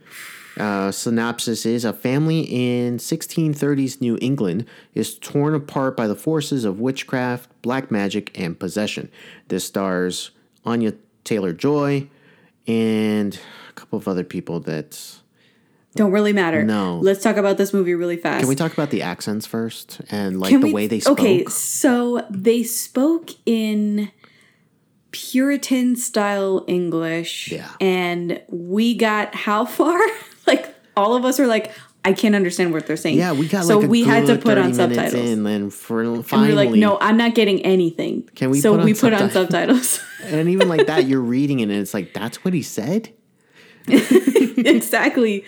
S1: Uh, synopsis is a family in 1630s New England is torn apart by the forces of witchcraft, black magic, and possession. This stars Anya Taylor Joy and couple of other people that.
S2: Don't really matter.
S1: No.
S2: Let's talk about this movie really fast.
S1: Can we talk about the accents first and like
S2: Can
S1: the
S2: we-
S1: way they spoke?
S2: Okay, so they spoke in Puritan style English.
S1: Yeah.
S2: And we got how far? like all of us were like, I can't understand what they're saying.
S1: Yeah, we got
S2: so
S1: like
S2: we had to put on subtitles.
S1: in, and for
S2: and we
S1: finally,
S2: like, no, I'm not getting anything.
S1: Can we
S2: So
S1: put on
S2: we put on
S1: subtitles. and even like that, you're reading it, and it's like that's what he said.
S2: exactly.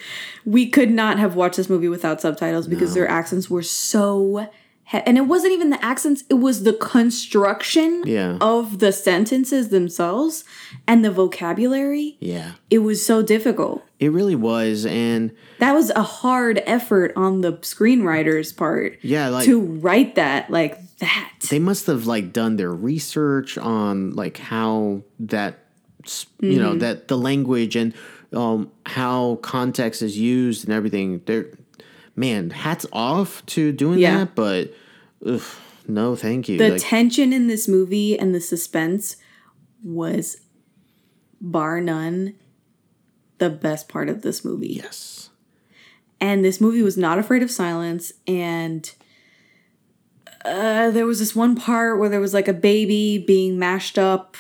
S2: We could not have watched this movie without subtitles because their accents were so he- and it wasn't even the accents, it was the construction
S1: Yeah.
S2: of the sentences themselves and the vocabulary.
S1: Yeah,
S2: It was so difficult.
S1: it really was, and
S2: That was a hard effort on the screenwriter's part
S1: yeah, like
S2: to write that like that.
S1: they must have like done their research on like how that you know
S2: Mhm.
S1: that the language and um how context is used and everything they're man hats off to doing
S2: Yeah.
S1: that but ugh, no thank you
S2: The
S1: Like,
S2: tension in this movie and the suspense was bar none the best part of this movie.
S1: Yes.
S2: And this movie was not afraid of silence and uh, there was this one part where there was like a baby being mashed up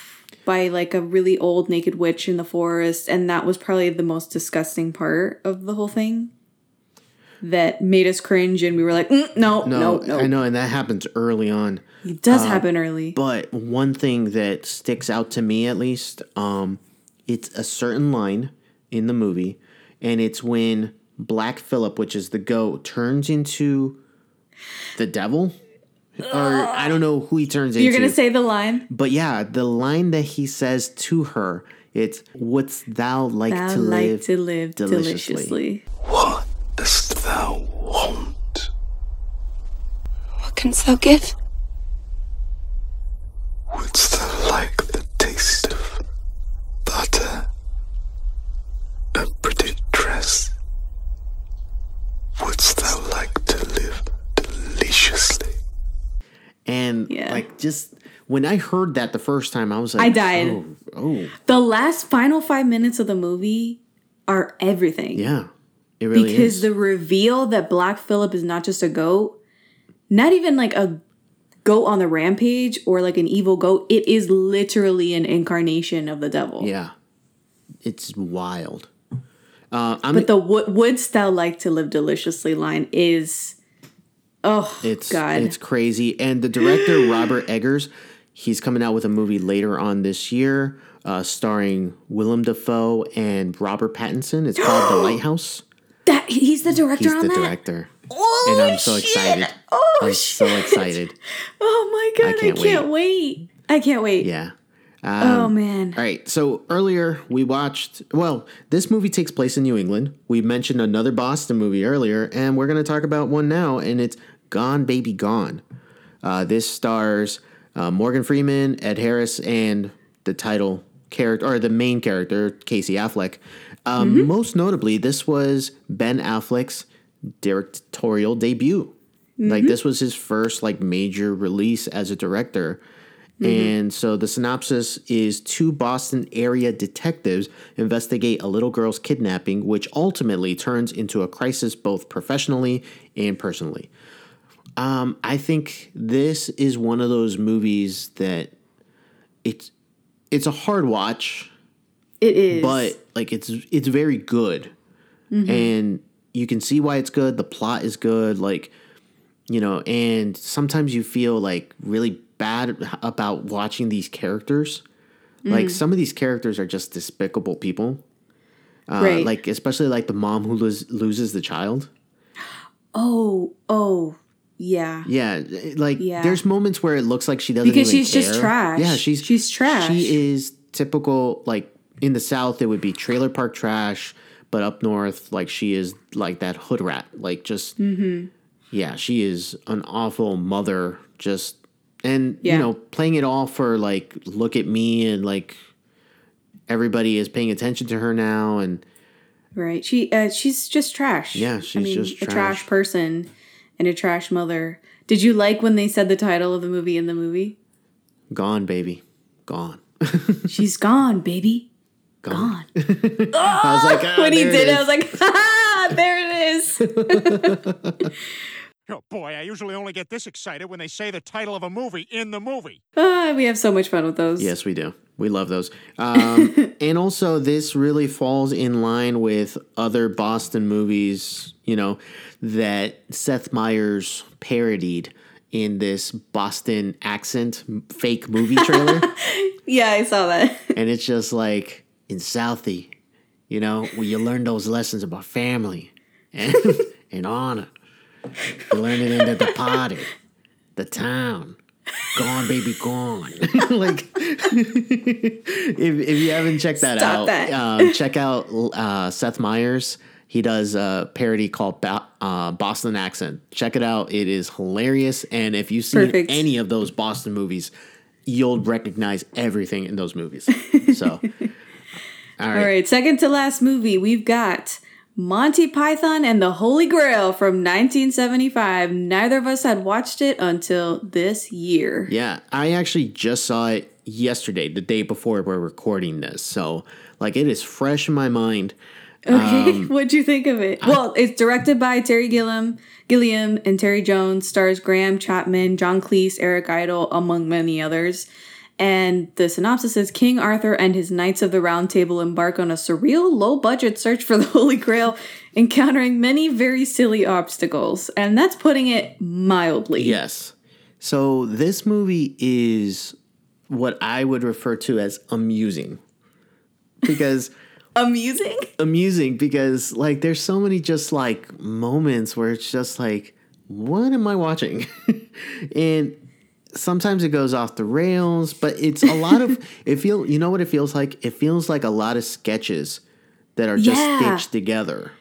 S2: by like a really old naked witch in the forest and that was probably the most disgusting part of the whole thing that made us cringe and we were like mm, no
S1: no,
S2: no no
S1: I know, and that happens early on.
S2: It does
S1: Uh,
S2: happen early.
S1: But one thing that sticks out to me, at least, um, it's a certain line in the movie, and it's when Black Phillip, which is the goat, turns into the devil, or I don't know who he turns into.
S2: You're
S1: into.
S2: gonna say the line
S1: but yeah, the line that he says to her, it's "What's thou like
S2: Thou
S1: to
S2: like
S1: live
S2: to live
S1: deliciously?"
S2: deliciously.
S15: dost thou want? What canst thou give? Wouldst thou like the taste of butter? A pretty dress? Wouldst thou like to live deliciously?
S1: And yeah. like just when I heard that the first time, I was like,
S2: I died.
S1: Oh, oh.
S2: The last final five minutes of the movie are everything.
S1: yeah, it really
S2: because
S1: is.
S2: the reveal that Black Phillip is not just a goat, not even like a goat on the rampage or like an evil goat, it is literally an incarnation of the devil.
S1: yeah, it's wild. Uh, I'm,
S2: but the would wouldst thou like to live deliciously line is oh
S1: It's
S2: god.
S1: it's crazy. And the director Robert Eggers, he's coming out with a movie later on this year, uh, starring Willem Dafoe and Robert Pattinson. It's called The Lighthouse.
S2: that he's the director
S1: He's
S2: on
S1: the
S2: that.
S1: director,
S2: Oh,
S1: and I'm so
S2: shit.
S1: excited.
S2: Oh,
S1: I'm so excited.
S2: Oh my god, I
S1: can't
S2: can't, wait. I can't wait.
S1: Yeah.
S2: oh
S1: Um,
S2: man.
S1: All right. So earlier we watched. Well, this movie takes place in New England. We mentioned another Boston movie earlier, and we're going to talk about one now, and it's Gone Baby Gone. Uh, this stars uh, Morgan Freeman, Ed Harris, and the title character or the main character Casey Affleck. Um, Most notably, this was Ben Affleck's directorial debut. Like
S2: Mhm.
S1: this was his first like major release as a director. And so the synopsis is two Boston area detectives investigate a little girl's kidnapping, which ultimately turns into a crisis both professionally and personally. Um, I think this is one of those movies that it's it's a hard watch,
S2: It is.
S1: but like it's it's very good,
S2: Mhm.
S1: and you can see why it's good. The plot is good, like you know, and sometimes you feel like really bad about watching these characters. Like
S2: Mhm.
S1: some of these characters are just despicable people. Uh,
S2: Right.
S1: Like especially like the mom who lose, loses the child.
S2: Oh, oh, yeah.
S1: Yeah, like
S2: Yeah.
S1: there's moments where it looks like she doesn't
S2: Because she's just trash.
S1: Yeah, she's
S2: She's trash.
S1: She is typical like in the south it would be trailer park trash, but up north like she is like that hood rat. Like just
S2: Mm-hmm.
S1: yeah, she is an awful mother just and
S2: Yeah.
S1: you know, playing it all for like look at me and like everybody is paying attention to her now and
S2: Right. She uh, she's just trash.
S1: Yeah,
S2: I
S1: she's
S2: mean,
S1: just
S2: a
S1: trash.
S2: trash person and a trash mother. Did you like when they said the title of the movie in the movie?
S1: gone baby. Gone.
S2: She's gone, baby.
S1: Gone.
S2: Gone.
S1: I was like, ah,
S2: when he
S1: there it
S2: did. I was like, ha, there it is.
S16: Oh boy, I usually only get this excited when they say the title of a movie in the movie.
S2: Ah, we have so much fun with those.
S1: Yes, we do. We love those. Um, and also, this really falls in line with other Boston movies, you know, that Seth Meyers parodied in this Boston accent fake movie trailer.
S2: Yeah, I saw that.
S1: and it's just like in Southie, you know, where you learn those lessons about family and, and honor. You learn it in the party, the town. Gone, baby, gone. like, if, if you haven't checked that
S2: Stop
S1: out,
S2: that.
S1: Um, check out uh, Seth Meyers. He does a parody called ba- uh, Boston Accent. Check it out. It is hilarious. And if you've seen
S2: Perfect.
S1: any of those Boston movies, you'll recognize everything in those movies. So, all right.
S2: All right, second to last movie, we've got Monty Python and the Holy Grail from 1975. Neither of us had watched it until this year.
S1: Yeah, I actually just saw it yesterday, the day before we're recording this. So, like, it is fresh in my mind.
S2: Okay,
S1: Um,
S2: what'd you think of it? well, it's directed by Terry Gilliam, Gilliam and Terry Jones, stars Graham Chapman, John Cleese, Eric Idle, among many others. And the synopsis is King Arthur and his Knights of the Round Table embark on a surreal, low budget search for the Holy Grail, encountering many very silly obstacles. And that's putting it mildly.
S1: Yes. So, this movie is what I would refer to as amusing. Because.
S2: Amusing?
S1: amusing because like there's so many just like moments where it's just like what am i watching and sometimes it goes off the rails but it's a lot of it feel you know what it feels like it feels like a lot of sketches that are just
S2: Yeah.
S1: stitched together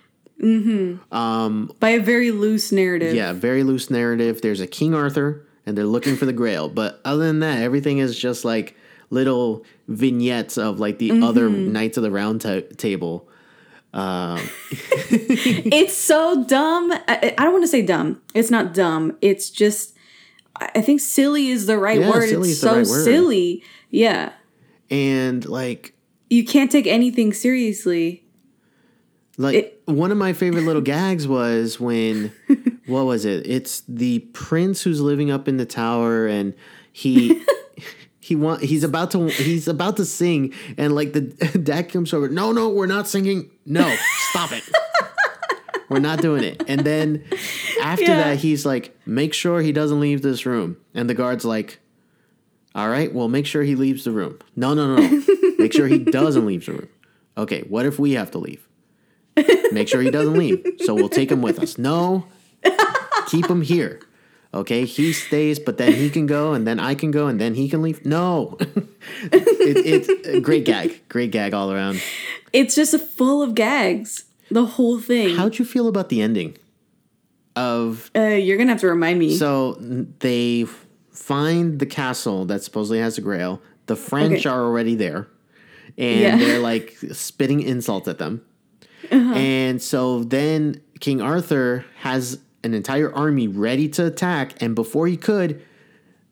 S2: Mm-hmm.
S1: um
S2: By a very loose narrative.
S1: yeah very loose narrative there's a king arthur and they're looking for the Grail. But other than that, everything is just like little vignettes of like the other
S2: Mhm.
S1: Knights of the Round ta- Table. Um,
S2: it's so dumb. I, I don't want to say dumb. It's not dumb. It's just I think silly is the right
S1: Yeah,
S2: word.
S1: silly
S2: It's so
S1: right word.
S2: silly. Yeah.
S1: and like
S2: You can't take anything seriously.
S1: Like one of my favorite little gags was when what was it? It's the prince who's living up in the tower and he he want he's about to he's about to sing and like the dad comes over. No, no, we're not singing. No, stop it. we're not doing it. And then after
S2: Yeah.
S1: that he's like, "Make sure he doesn't leave this room." And the guard's like, "All right, well, make sure he leaves the room." No, no, no. no. make sure he doesn't leave the room. Okay, what if we have to leave? Make sure he doesn't leave. So we'll take him with us. No, keep him here. Okay, he stays, but then he can go, and then I can go, and then he can leave. No, it, it's a great gag, great gag all around.
S2: It's just full of gags. The whole thing.
S1: How'd you feel about the ending of?
S2: Uh, you're gonna have to remind me.
S1: So they find the castle that supposedly has a Grail. The French
S2: Okay.
S1: are already there, and
S2: Yeah.
S1: they're like spitting insults at them.
S2: Uh-huh.
S1: And so then King Arthur has an entire army ready to attack, and before he could,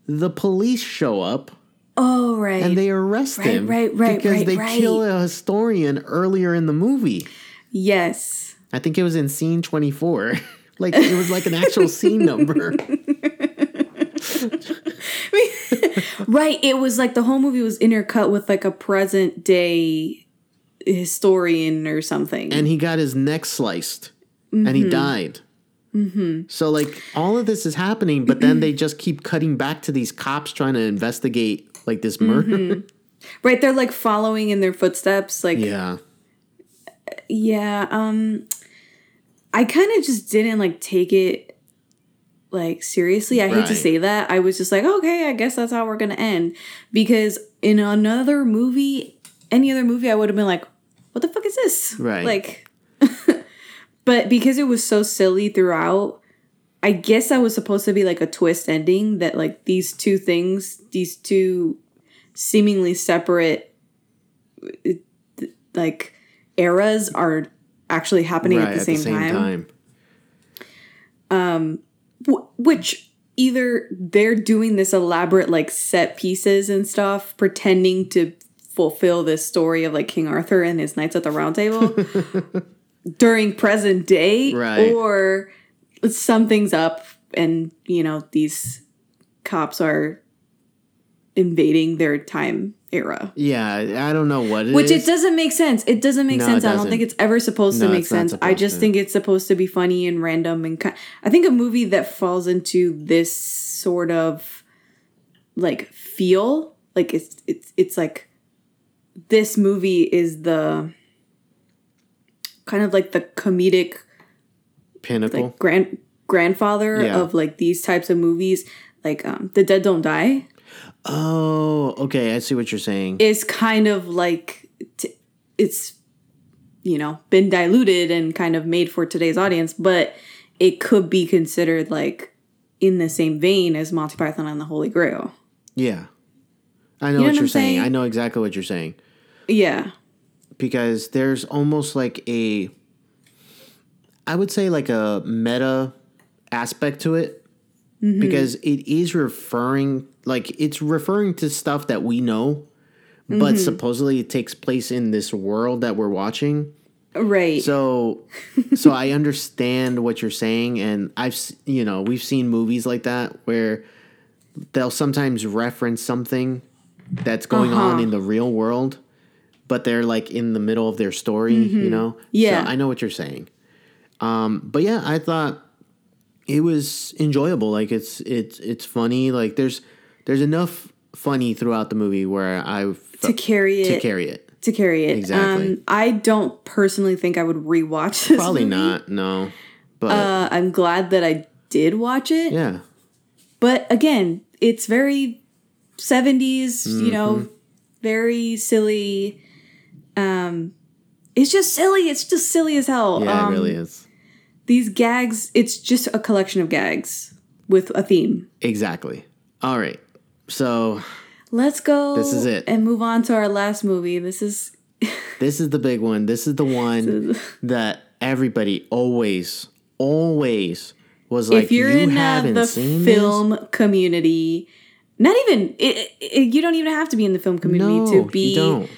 S1: the police show up
S2: oh right.
S1: and they arrest
S2: Right,
S1: him
S2: right, right,
S1: because
S2: right,
S1: they
S2: right.
S1: kill a historian earlier in the movie.
S2: yes.
S1: I think it was in scene 24. like it was like an actual scene number.
S2: Right. It was like the whole movie was intercut with like a present day historian or something.
S1: and he got his neck sliced and he
S2: Mhm.
S1: died.
S2: mm-hmm.
S1: So like all of this is happening, but then they just keep cutting back to these cops trying to investigate like this murder.
S2: Mhm. Right. They're like following in their footsteps. Like
S1: yeah.
S2: Yeah, um I kind of just didn't like take it like seriously. I hate to say that. I was just like, okay, I guess that's how we're going to end because in another movie, any other movie I would have been like, what the fuck is this?
S1: Right.
S2: Like but because it was so silly throughout, I guess that was supposed to be like a twist ending that like these two things, these two seemingly separate uh, like eras are actually happening
S1: right
S2: at the same, time.
S1: time.
S2: Um, w- which either they're doing this elaborate like set pieces and stuff, pretending to fulfill this story of like King Arthur and his knights at the Round Table during present day,
S1: Right.
S2: or something's up, and you know these cops are invading their time era.
S1: Yeah, I don't know what it is.
S2: Which it doesn't make sense. It doesn't make
S1: No,
S2: sense.
S1: it
S2: I don't think it's ever supposed
S1: No,
S2: to make sense. I just
S1: to.
S2: think it's supposed to be funny and random and kind. I think a movie that falls into this sort of like feel, like it's it's it's like this movie is the kind of like the comedic
S1: Pinnacle.
S2: like grand grandfather
S1: Yeah.
S2: of like these types of movies, like um The Dead Don't Die.
S1: Oh, okay. I see what you're saying.
S2: is kind of like t- it's you know been diluted and kind of made for today's audience but it could be considered like in the same vein as Monty Python and the Holy Grail
S1: yeah. I know
S2: You know
S1: what
S2: what
S1: you're saying.
S2: saying?
S1: I know exactly what you're saying.
S2: yeah
S1: because there's almost like a I would say like a meta aspect to it
S2: Mhm.
S1: because it is referring like it's referring to stuff that we know but
S2: Mhm.
S1: supposedly it takes place in this world that we're watching
S2: right
S1: so so I understand what you're saying and I've you know we've seen movies like that where they'll sometimes reference something that's going on
S2: Uh-huh.
S1: in the real world but they're like in the middle of their story you
S2: Mhm.
S1: know
S2: Yeah.
S1: so I know what you're saying um but yeah I thought it was enjoyable like it's it's it's funny like there's there's enough funny throughout the movie where I
S2: to carry it
S1: to carry it
S2: to carry it
S1: Exactly.
S2: um I don't personally think I would rewatch this
S1: probably
S2: movie.
S1: not no but
S2: uh I'm glad that I did watch it
S1: yeah
S2: But again, it's very 70s, you know,
S1: Mhm.
S2: very silly. Um it's just silly. It's just silly as hell.
S1: yeah
S2: um,
S1: it really is
S2: These gags, it's just a collection of gags. with a theme.
S1: Exactly. All right. So
S2: Let's go.
S1: This is it.
S2: And move on to our last movie. This is
S1: this is the big one. This is the one that everybody always, always was like,
S2: if you're
S1: you
S2: in uh, the
S1: seen this?"
S2: film community, not even it, it, you don't even have to be in the film community
S1: No,
S2: to
S1: you
S2: be
S1: don't.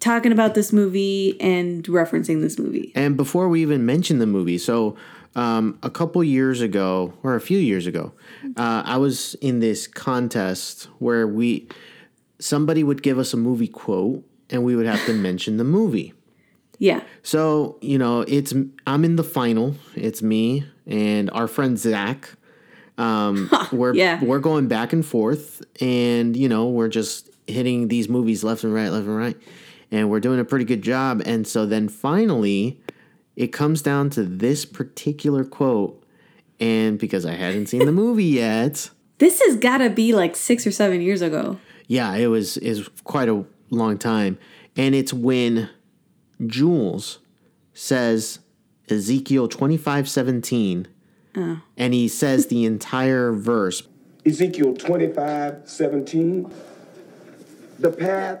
S2: Talking about this movie and referencing this movie.
S1: And before we even mention the movie, so um, a couple years ago, or a few years ago, uh, I was in this contest where we somebody would give us a movie quote, and we would have to mention the movie.
S2: Yeah.
S1: So you know, it's I'm in the final. It's me and our friend Zach. Um, we're
S2: yeah.
S1: we're going back and forth, and you know, we're just hitting these movies left and right, left and right, and we're doing a pretty good job. And so then finally, it comes down to this particular quote, and because I hadn't seen the movie yet,
S2: This has got to be like six or seven years ago.
S1: yeah, it was is quite a long time, and it's when Jules says Ezekiel twenty five seventeen,
S2: Oh.
S1: and he says the entire verse.
S17: Ezekiel 25, 17. The path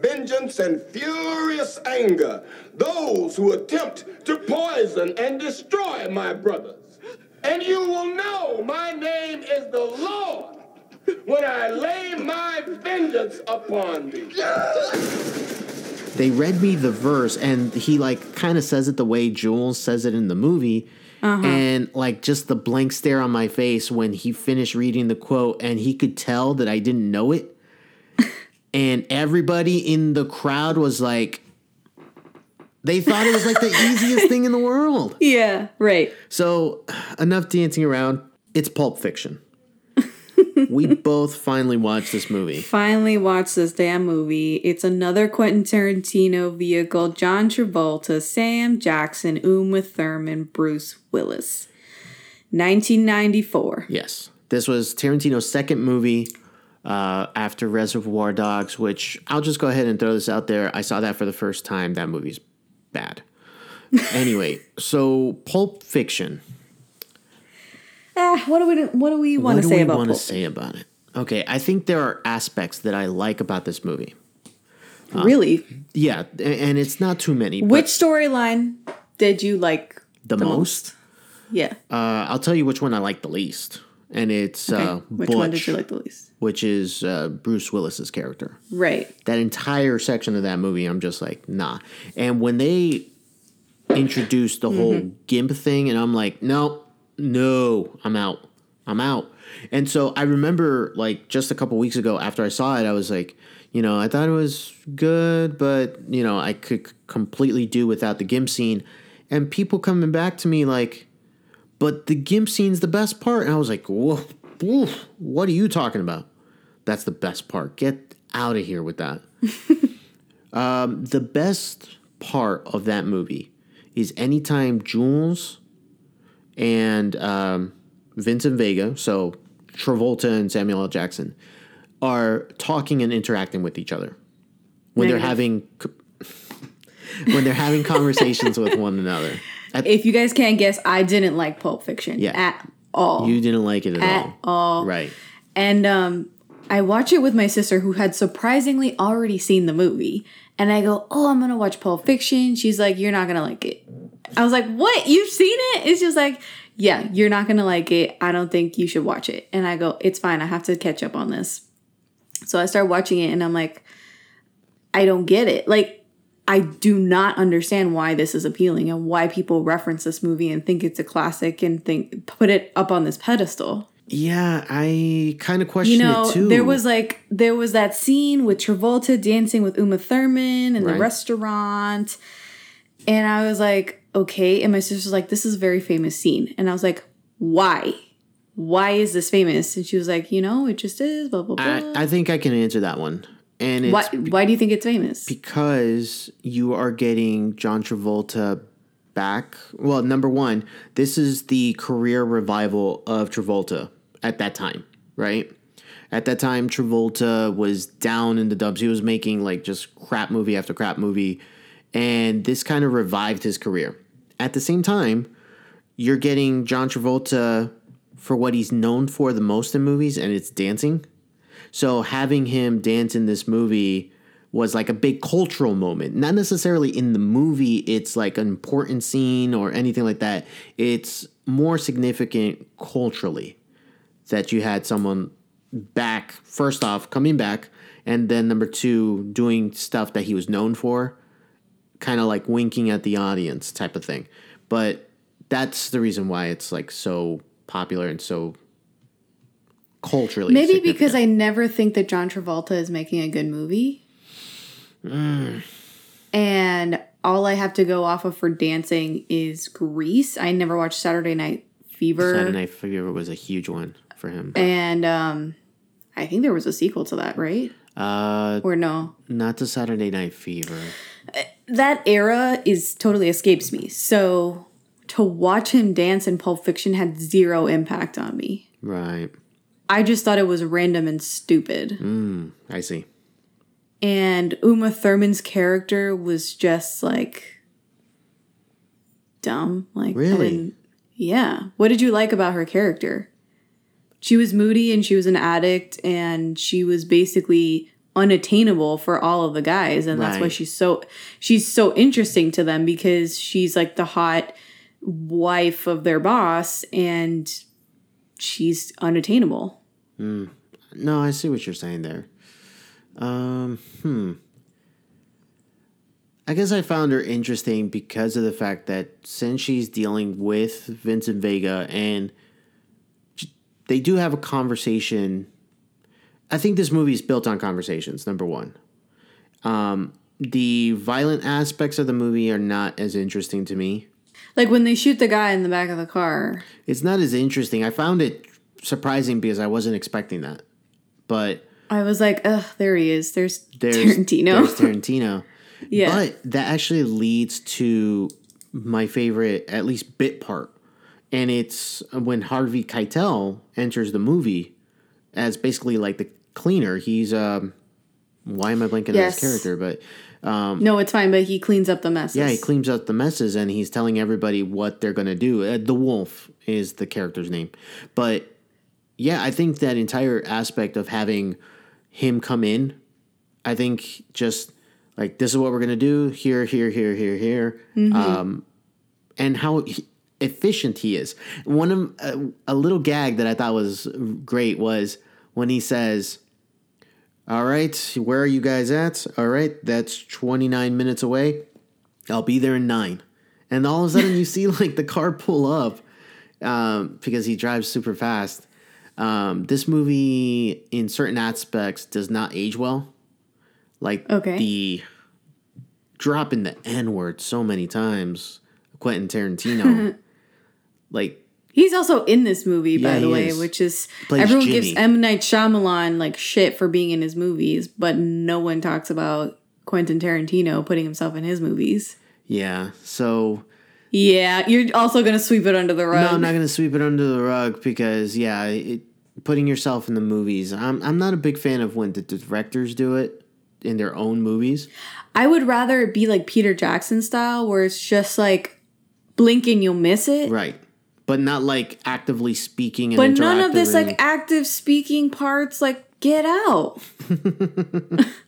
S17: vengeance and furious anger those who attempt to poison and destroy my brothers. And you will know my name is the Lord when I lay my vengeance upon thee.
S1: They read me the verse, and he like kind of says it the way Jules says it in the movie.
S2: Uh-huh.
S1: And like just the blank stare on my face when he finished reading the quote, and he could tell that I didn't know it. And everybody in the crowd was like, they thought it was like the easiest thing in the world.
S2: Yeah, right.
S1: So, enough dancing around. It's Pulp Fiction. we both finally watched this movie.
S2: Finally watched this damn movie. It's another Quentin Tarantino vehicle. John Travolta, Sam Jackson, Uma Thurman, Bruce Willis. 1994.
S1: Yes. This was Tarantino's second movie uh, after Reservoir Dogs, which I'll just go ahead and throw this out there. I saw that for the first time. That movie's bad. anyway, so Pulp Fiction.
S2: Ah, what do we what do we want to say about?
S1: what do we want to say about it? Okay, I think there are aspects that I like about this movie. Uh,
S2: Really?
S1: Yeah, and it's not too many.
S2: Which storyline did you like
S1: the, most?
S2: Yeah.
S1: Uh, I'll tell you which one I like the least, and it's
S2: Okay.
S1: uh,
S2: Which
S1: Butch,
S2: one did you like the least?
S1: Which is uh, Bruce Willis's character.
S2: Right.
S1: That entire section of that movie, I'm just like, nah. And when they introduced the whole
S2: Mm-hmm.
S1: gimp thing, and I'm like, no, no, I'm out. I'm out. And so I remember, like, just a couple weeks ago after I saw it, I was like, you know, I thought it was good, but, you know, I could completely do without the gimp scene. And people coming back to me like, but the gimp scene's the best part. And I was like, whoa, whoa, what are you talking about? That's the best part. Get out of here with that. um, the best part of that movie is anytime Jules and um, Vincent Vega, so Travolta and Samuel L. Jackson, are talking and interacting with each other when they're having when they're having conversations with one another. At-
S2: If you guys can't guess, I didn't like Pulp Fiction
S1: Yeah.
S2: at all.
S1: You didn't like it at,
S2: at
S1: all,
S2: all.
S1: right?
S2: And um, I watch it with my sister who had surprisingly already seen the movie. And I go, Oh, I'm going to watch Pulp Fiction. She's like, You're not going to like it. I was like, What? You've seen it? It's just like, Yeah, you're not going to like it. I don't think you should watch it. And I go, It's fine. I have to catch up on this. So I start watching it and I'm like, I don't get it. Like, I do not understand why this is appealing and why people reference this movie and think it's a classic and think put it up on this pedestal
S1: Yeah, I kind of question
S2: you know,
S1: it too.
S2: there was like there was that scene with Travolta dancing with Uma Thurman in the restaurant, and I was like, okay. And my sister's like, this is a very famous scene, and I was like, why? Why is this famous? And she was like, you know, it just is. Blah blah blah.
S1: I, I think I can answer that one. And it's
S2: Why, why do you think it's famous?
S1: because you are getting John Travolta back. Well, number one, this is the career revival of Travolta at that time, right? At that time, Travolta was down in the dubs. He was making like just crap movie after crap movie, and this kind of revived his career. At the same time, you're getting John Travolta for what he's known for the most in movies, and it's dancing. So having him dance in this movie was like a big cultural moment. Not necessarily in the movie, it's like an important scene or anything like that. It's more significant culturally that you had someone back, first off, coming back, and then number two, doing stuff that he was known for, kind of like winking at the audience type of thing. But that's the reason why it's like so popular and so culturally.
S2: Maybe because I never think that John Travolta is making a good movie.
S1: Mm.
S2: And all I have to go off of for dancing is Grease. I never watched Saturday Night Fever.
S1: Saturday Night Fever was a huge one for him.
S2: And um I think there was a sequel to that, right?
S1: Uh,
S2: Or no.
S1: not to Saturday Night Fever.
S2: That era is totally escapes me. So to watch him dance in Pulp Fiction had zero impact on me.
S1: Right.
S2: I just thought it was random and stupid.
S1: Mm, I see.
S2: And Uma Thurman's character was just like dumb. Like
S1: Really?
S2: Yeah. What did you like about her character? She was moody and she was an addict and she was basically unattainable for all of the guys and that's why she's so she's so interesting to them because she's like the hot wife of their boss and she's unattainable.
S1: Mm. No, I see what you're saying there. Um, hmm. I guess I found her interesting because of the fact that since she's dealing with Vincent Vega and they do have a conversation. I think this movie is built on conversations, number one. Um, the violent aspects of the movie are not as interesting to me.
S2: Like when they shoot the guy in the back of the car.
S1: It's not as interesting. I found it surprising because I wasn't expecting that. But
S2: I was like, ugh, there he is. There's,
S1: there's
S2: Tarantino.
S1: There's Tarantino.
S2: Yeah.
S1: But that actually leads to my favorite, at least bit part. And it's when Harvey Keitel enters the movie as basically like the cleaner. He's um why am I blanking on his character? But um
S2: no, it's fine, but he cleans up the messes.
S1: yeah, he cleans up the messes and he's telling everybody what they're going to do. Uh, the Wolf is the character's name. But yeah, I think that entire aspect of having him come in, I think just like this is what we're going to do here, here, here, here, here.
S2: Mhm.
S1: Um, and how he- efficient he is. One of uh, a little gag that I thought was great was when he says, "All right, where are you guys at? All right, that's 29 minutes away. I'll be there in 9." And all of a sudden you see like the car pull up um, because he drives super fast. Um, this movie in certain aspects does not age well. Like
S2: Okay.
S1: the dropping the N word so many times, Quentin Tarantino. like
S2: He's also in this movie,
S1: Yeah,
S2: by the way,
S1: is.
S2: which is
S1: Plays
S2: everyone gives
S1: Jimmy.
S2: M Night Shyamalan like shit for being in his movies, but no one talks about Quentin Tarantino putting himself in his movies.
S1: yeah, so
S2: Yeah, you're also gonna sweep it under the rug.
S1: no, I'm not gonna sweep it under the rug because yeah, it, putting yourself in the movies. I'm I'm not a big fan of when the directors do it in their own movies.
S2: I would rather it be like Peter Jackson style, where it's just like blink and you'll miss it.
S1: Right. But not like actively speaking and
S2: But none of this like active speaking parts, like get out.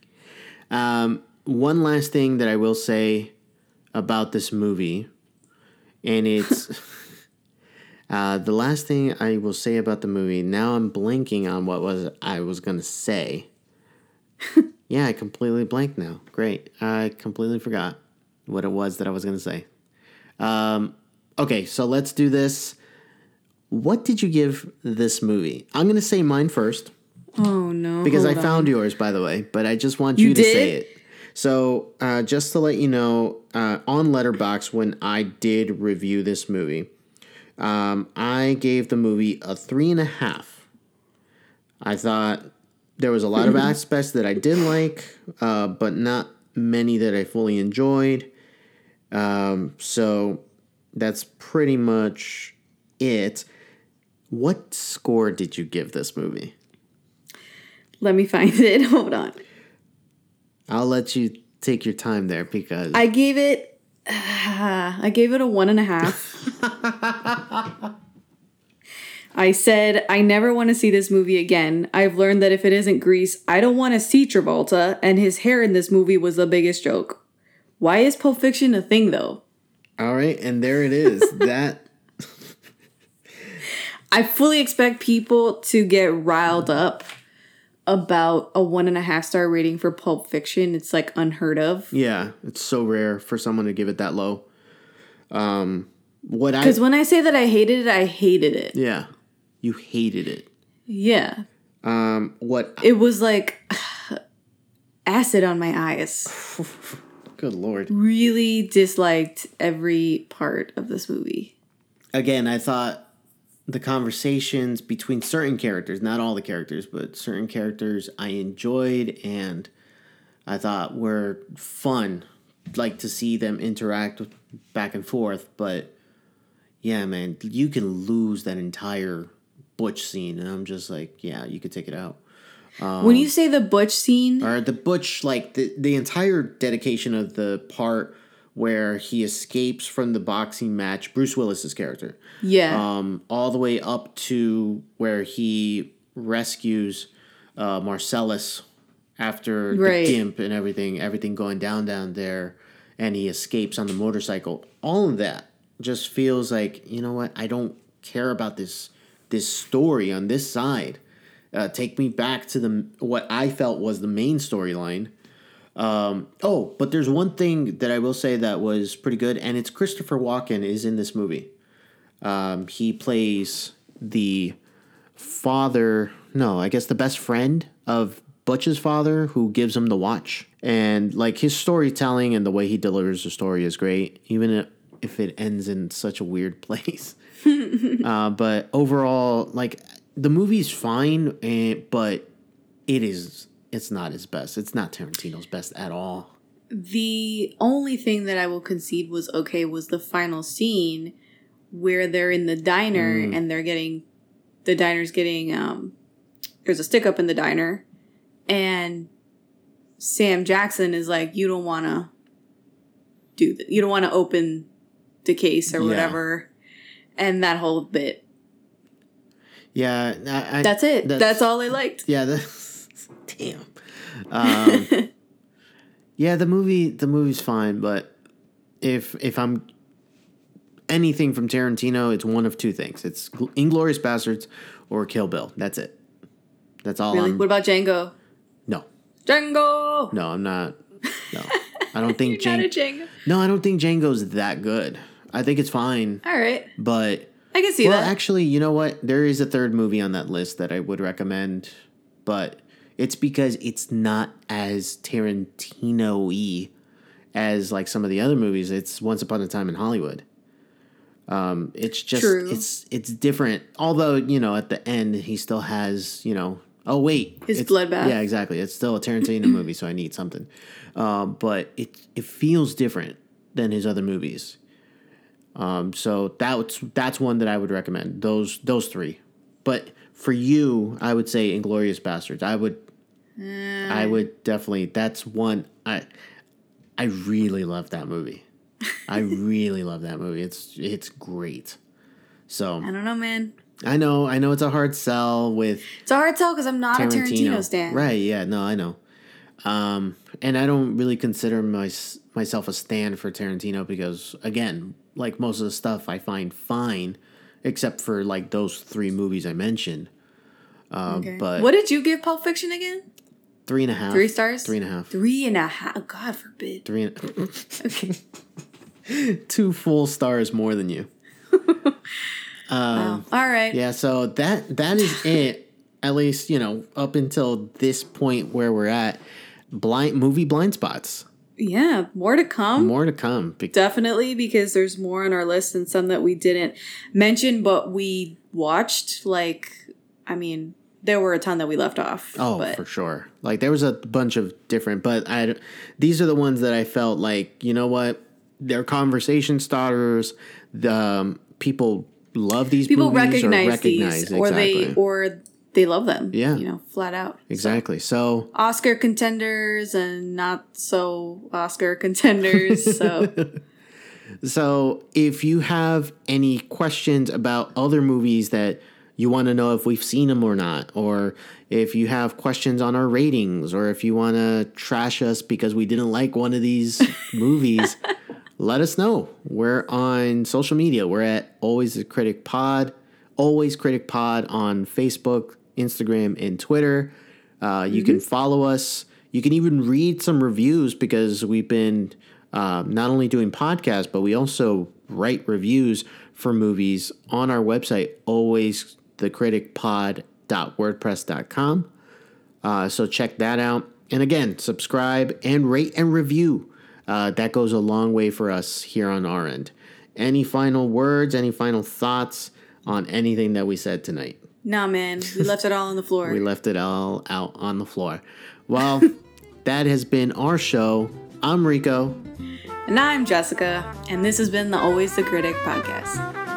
S1: Um, one last thing that I will say about this movie, and it's uh, the last thing I will say about the movie. Now I'm blanking on what was I was gonna say. yeah, I completely blanked now. Great, I completely forgot what it was that I was gonna say. Um, okay, so let's do this. What did you give this movie? I'm gonna say mine first
S2: Oh no.
S1: because I
S2: hold
S1: found yours, by the way. But I just want you,
S2: You
S1: to say it. So, uh, just to let you know, uh, on Letterboxd, when I did review this movie, um, I gave the movie a three and a half. I thought there was a lot of aspects that I did like, uh, but not many that I fully enjoyed. Um, so that's pretty much it. What score did you give this movie?
S2: Let me find it. Hold on.
S1: I'll let you take your time there because
S2: I gave it. I gave it a one and a half. I said, I never want to see this movie again. I've learned that if it isn't Grease, I don't want to see Travolta, and his hair in this movie was the biggest joke. Why is Pulp Fiction a thing, though?
S1: All right, and there it is. that
S2: I fully expect people to get riled up about a one and a half star rating for Pulp Fiction. It's like unheard of.
S1: yeah, it's so rare for someone to give it that low. Um, what I
S2: Because when I say that I hated it, I hated it.
S1: yeah, you hated it.
S2: Yeah.
S1: Um, what?
S2: It was like acid on my eyes.
S1: Good lord.
S2: Really disliked every part of this movie.
S1: Again, I thought the conversations between certain characters, not all the characters, but certain characters I enjoyed and I thought were fun. Like to see them interact with- back and forth, but yeah, man, you can lose that entire Butch scene, and I'm just like, yeah, you could take it out. Um,
S2: when you say the Butch scene,
S1: or the Butch, like the the entire dedication of the part where he escapes from the boxing match, Bruce Willis's character,
S2: Yeah.
S1: um, all the way up to where he rescues uh, Marcellus after
S2: Right.
S1: the gimp and everything, everything going down down there, and he escapes on the motorcycle. All of that just feels like you know what I don't care about this this story on this side. Uh, take me back to the what I felt was the main storyline. Um, oh, but there's one thing that I will say that was pretty good, and it's Christopher Walken is in this movie. Um, he plays the father, no, I guess the best friend of Butch's father who gives him the watch. And like his storytelling and the way he delivers the story is great, even if it ends in such a weird place. uh, but overall, like the movie's fine, and, but it is it's not his best. It's not Tarantino's best at all.
S2: the only thing that I will concede was okay was the final scene where they're in the diner
S1: Mm.
S2: and they're getting the diner's getting um there's a stick up in the diner and Sam Jackson is like you don't want to do that. You don't want to open the case or
S1: Yeah.
S2: whatever. And that whole bit.
S1: Yeah, I, I-
S2: That's it. That's, all I liked.
S1: Yeah, that's damn. Um, yeah, the movie the movie's fine, but if if I'm anything from Tarantino, it's one of two things: it's Inglourious Basterds or Kill Bill. That's it. That's all.
S2: really?
S1: I'm,
S2: What about Django?
S1: no,
S2: Django.
S1: no, I'm not. No, I don't think
S2: You're not a
S1: Django.
S2: Django.
S1: No, I don't think Django's that good. I think it's fine,
S2: All right.
S1: but
S2: I can see
S1: well,
S2: that.
S1: actually, you know what? There is a third movie on that list that I would recommend, but it's because it's not as Tarantino-y as like some of the other movies. It's Once Upon a Time in Hollywood. Um, it's just
S2: True.
S1: it's it's different. Although you know, at the end, he still has you know. Oh wait,
S2: His bloodbath.
S1: Yeah, exactly. It's still a Tarantino movie, so I need something. Um, but it it feels different than his other movies. Um, so that's that's one that I would recommend. Those those three. But for you, I would say Inglourious Basterds. I would I would definitely that's one I I really love that movie. I really love that movie. It's it's great. So
S2: I don't know, man.
S1: I know I know it's a hard sell with
S2: It's a hard sell because I'm not a Tarantino stan.
S1: Right, yeah, no, I know. Um, and I don't really consider my, myself a stand for Tarantino because, again, like most of the stuff I find fine, except for like those three movies I mentioned. Um,
S2: Okay.
S1: But
S2: what did you give Pulp Fiction again?
S1: three and a half.
S2: Three stars?
S1: Three and a half.
S2: Three and a half. God forbid.
S1: Three and two full stars more than you. Um,
S2: All right.
S1: Yeah, so that that is it. At least you know up until this point where we're at. Blind movie blind spots.
S2: Yeah, more to come.
S1: More to come. Be-
S2: Definitely, because there's more on our list and some that we didn't mention, but we watched. Like, I mean, there were a ton that we left off.
S1: Oh,
S2: but
S1: for sure. Like there was a bunch of different, but I these are the ones that I felt like you know what they're conversation starters. The um, people love these
S2: people recognize,
S1: recognize
S2: these, or they or they love them.
S1: Yeah.
S2: you know, flat out.
S1: exactly. So
S2: Oscar contenders and not so Oscar contenders. So
S1: So, if you have any questions about other movies that you want to know if we've seen them or not, or if you have questions on our ratings, or if you want to trash us because we didn't like one of these movies, let us know. We're on social media. We're at Always the Critic Pod, Always Critic Pod on Facebook, Instagram, and Twitter. Uh, you can follow us. You can even read some reviews because we've been um, not only doing podcasts, but we also write reviews for movies on our website, alwaysthecriticpod.wordpress.com. Uh, so check that out. And again, subscribe and rate and review. Uh, that goes a long way for us here on our end. Any final words, any final thoughts on anything that we said tonight?
S2: Nah, man, we left it all on the floor.
S1: We left it all out on the floor. Well, that has been our show. I'm Rico.
S2: and I'm Jessica, and this has been the Always the Critic podcast.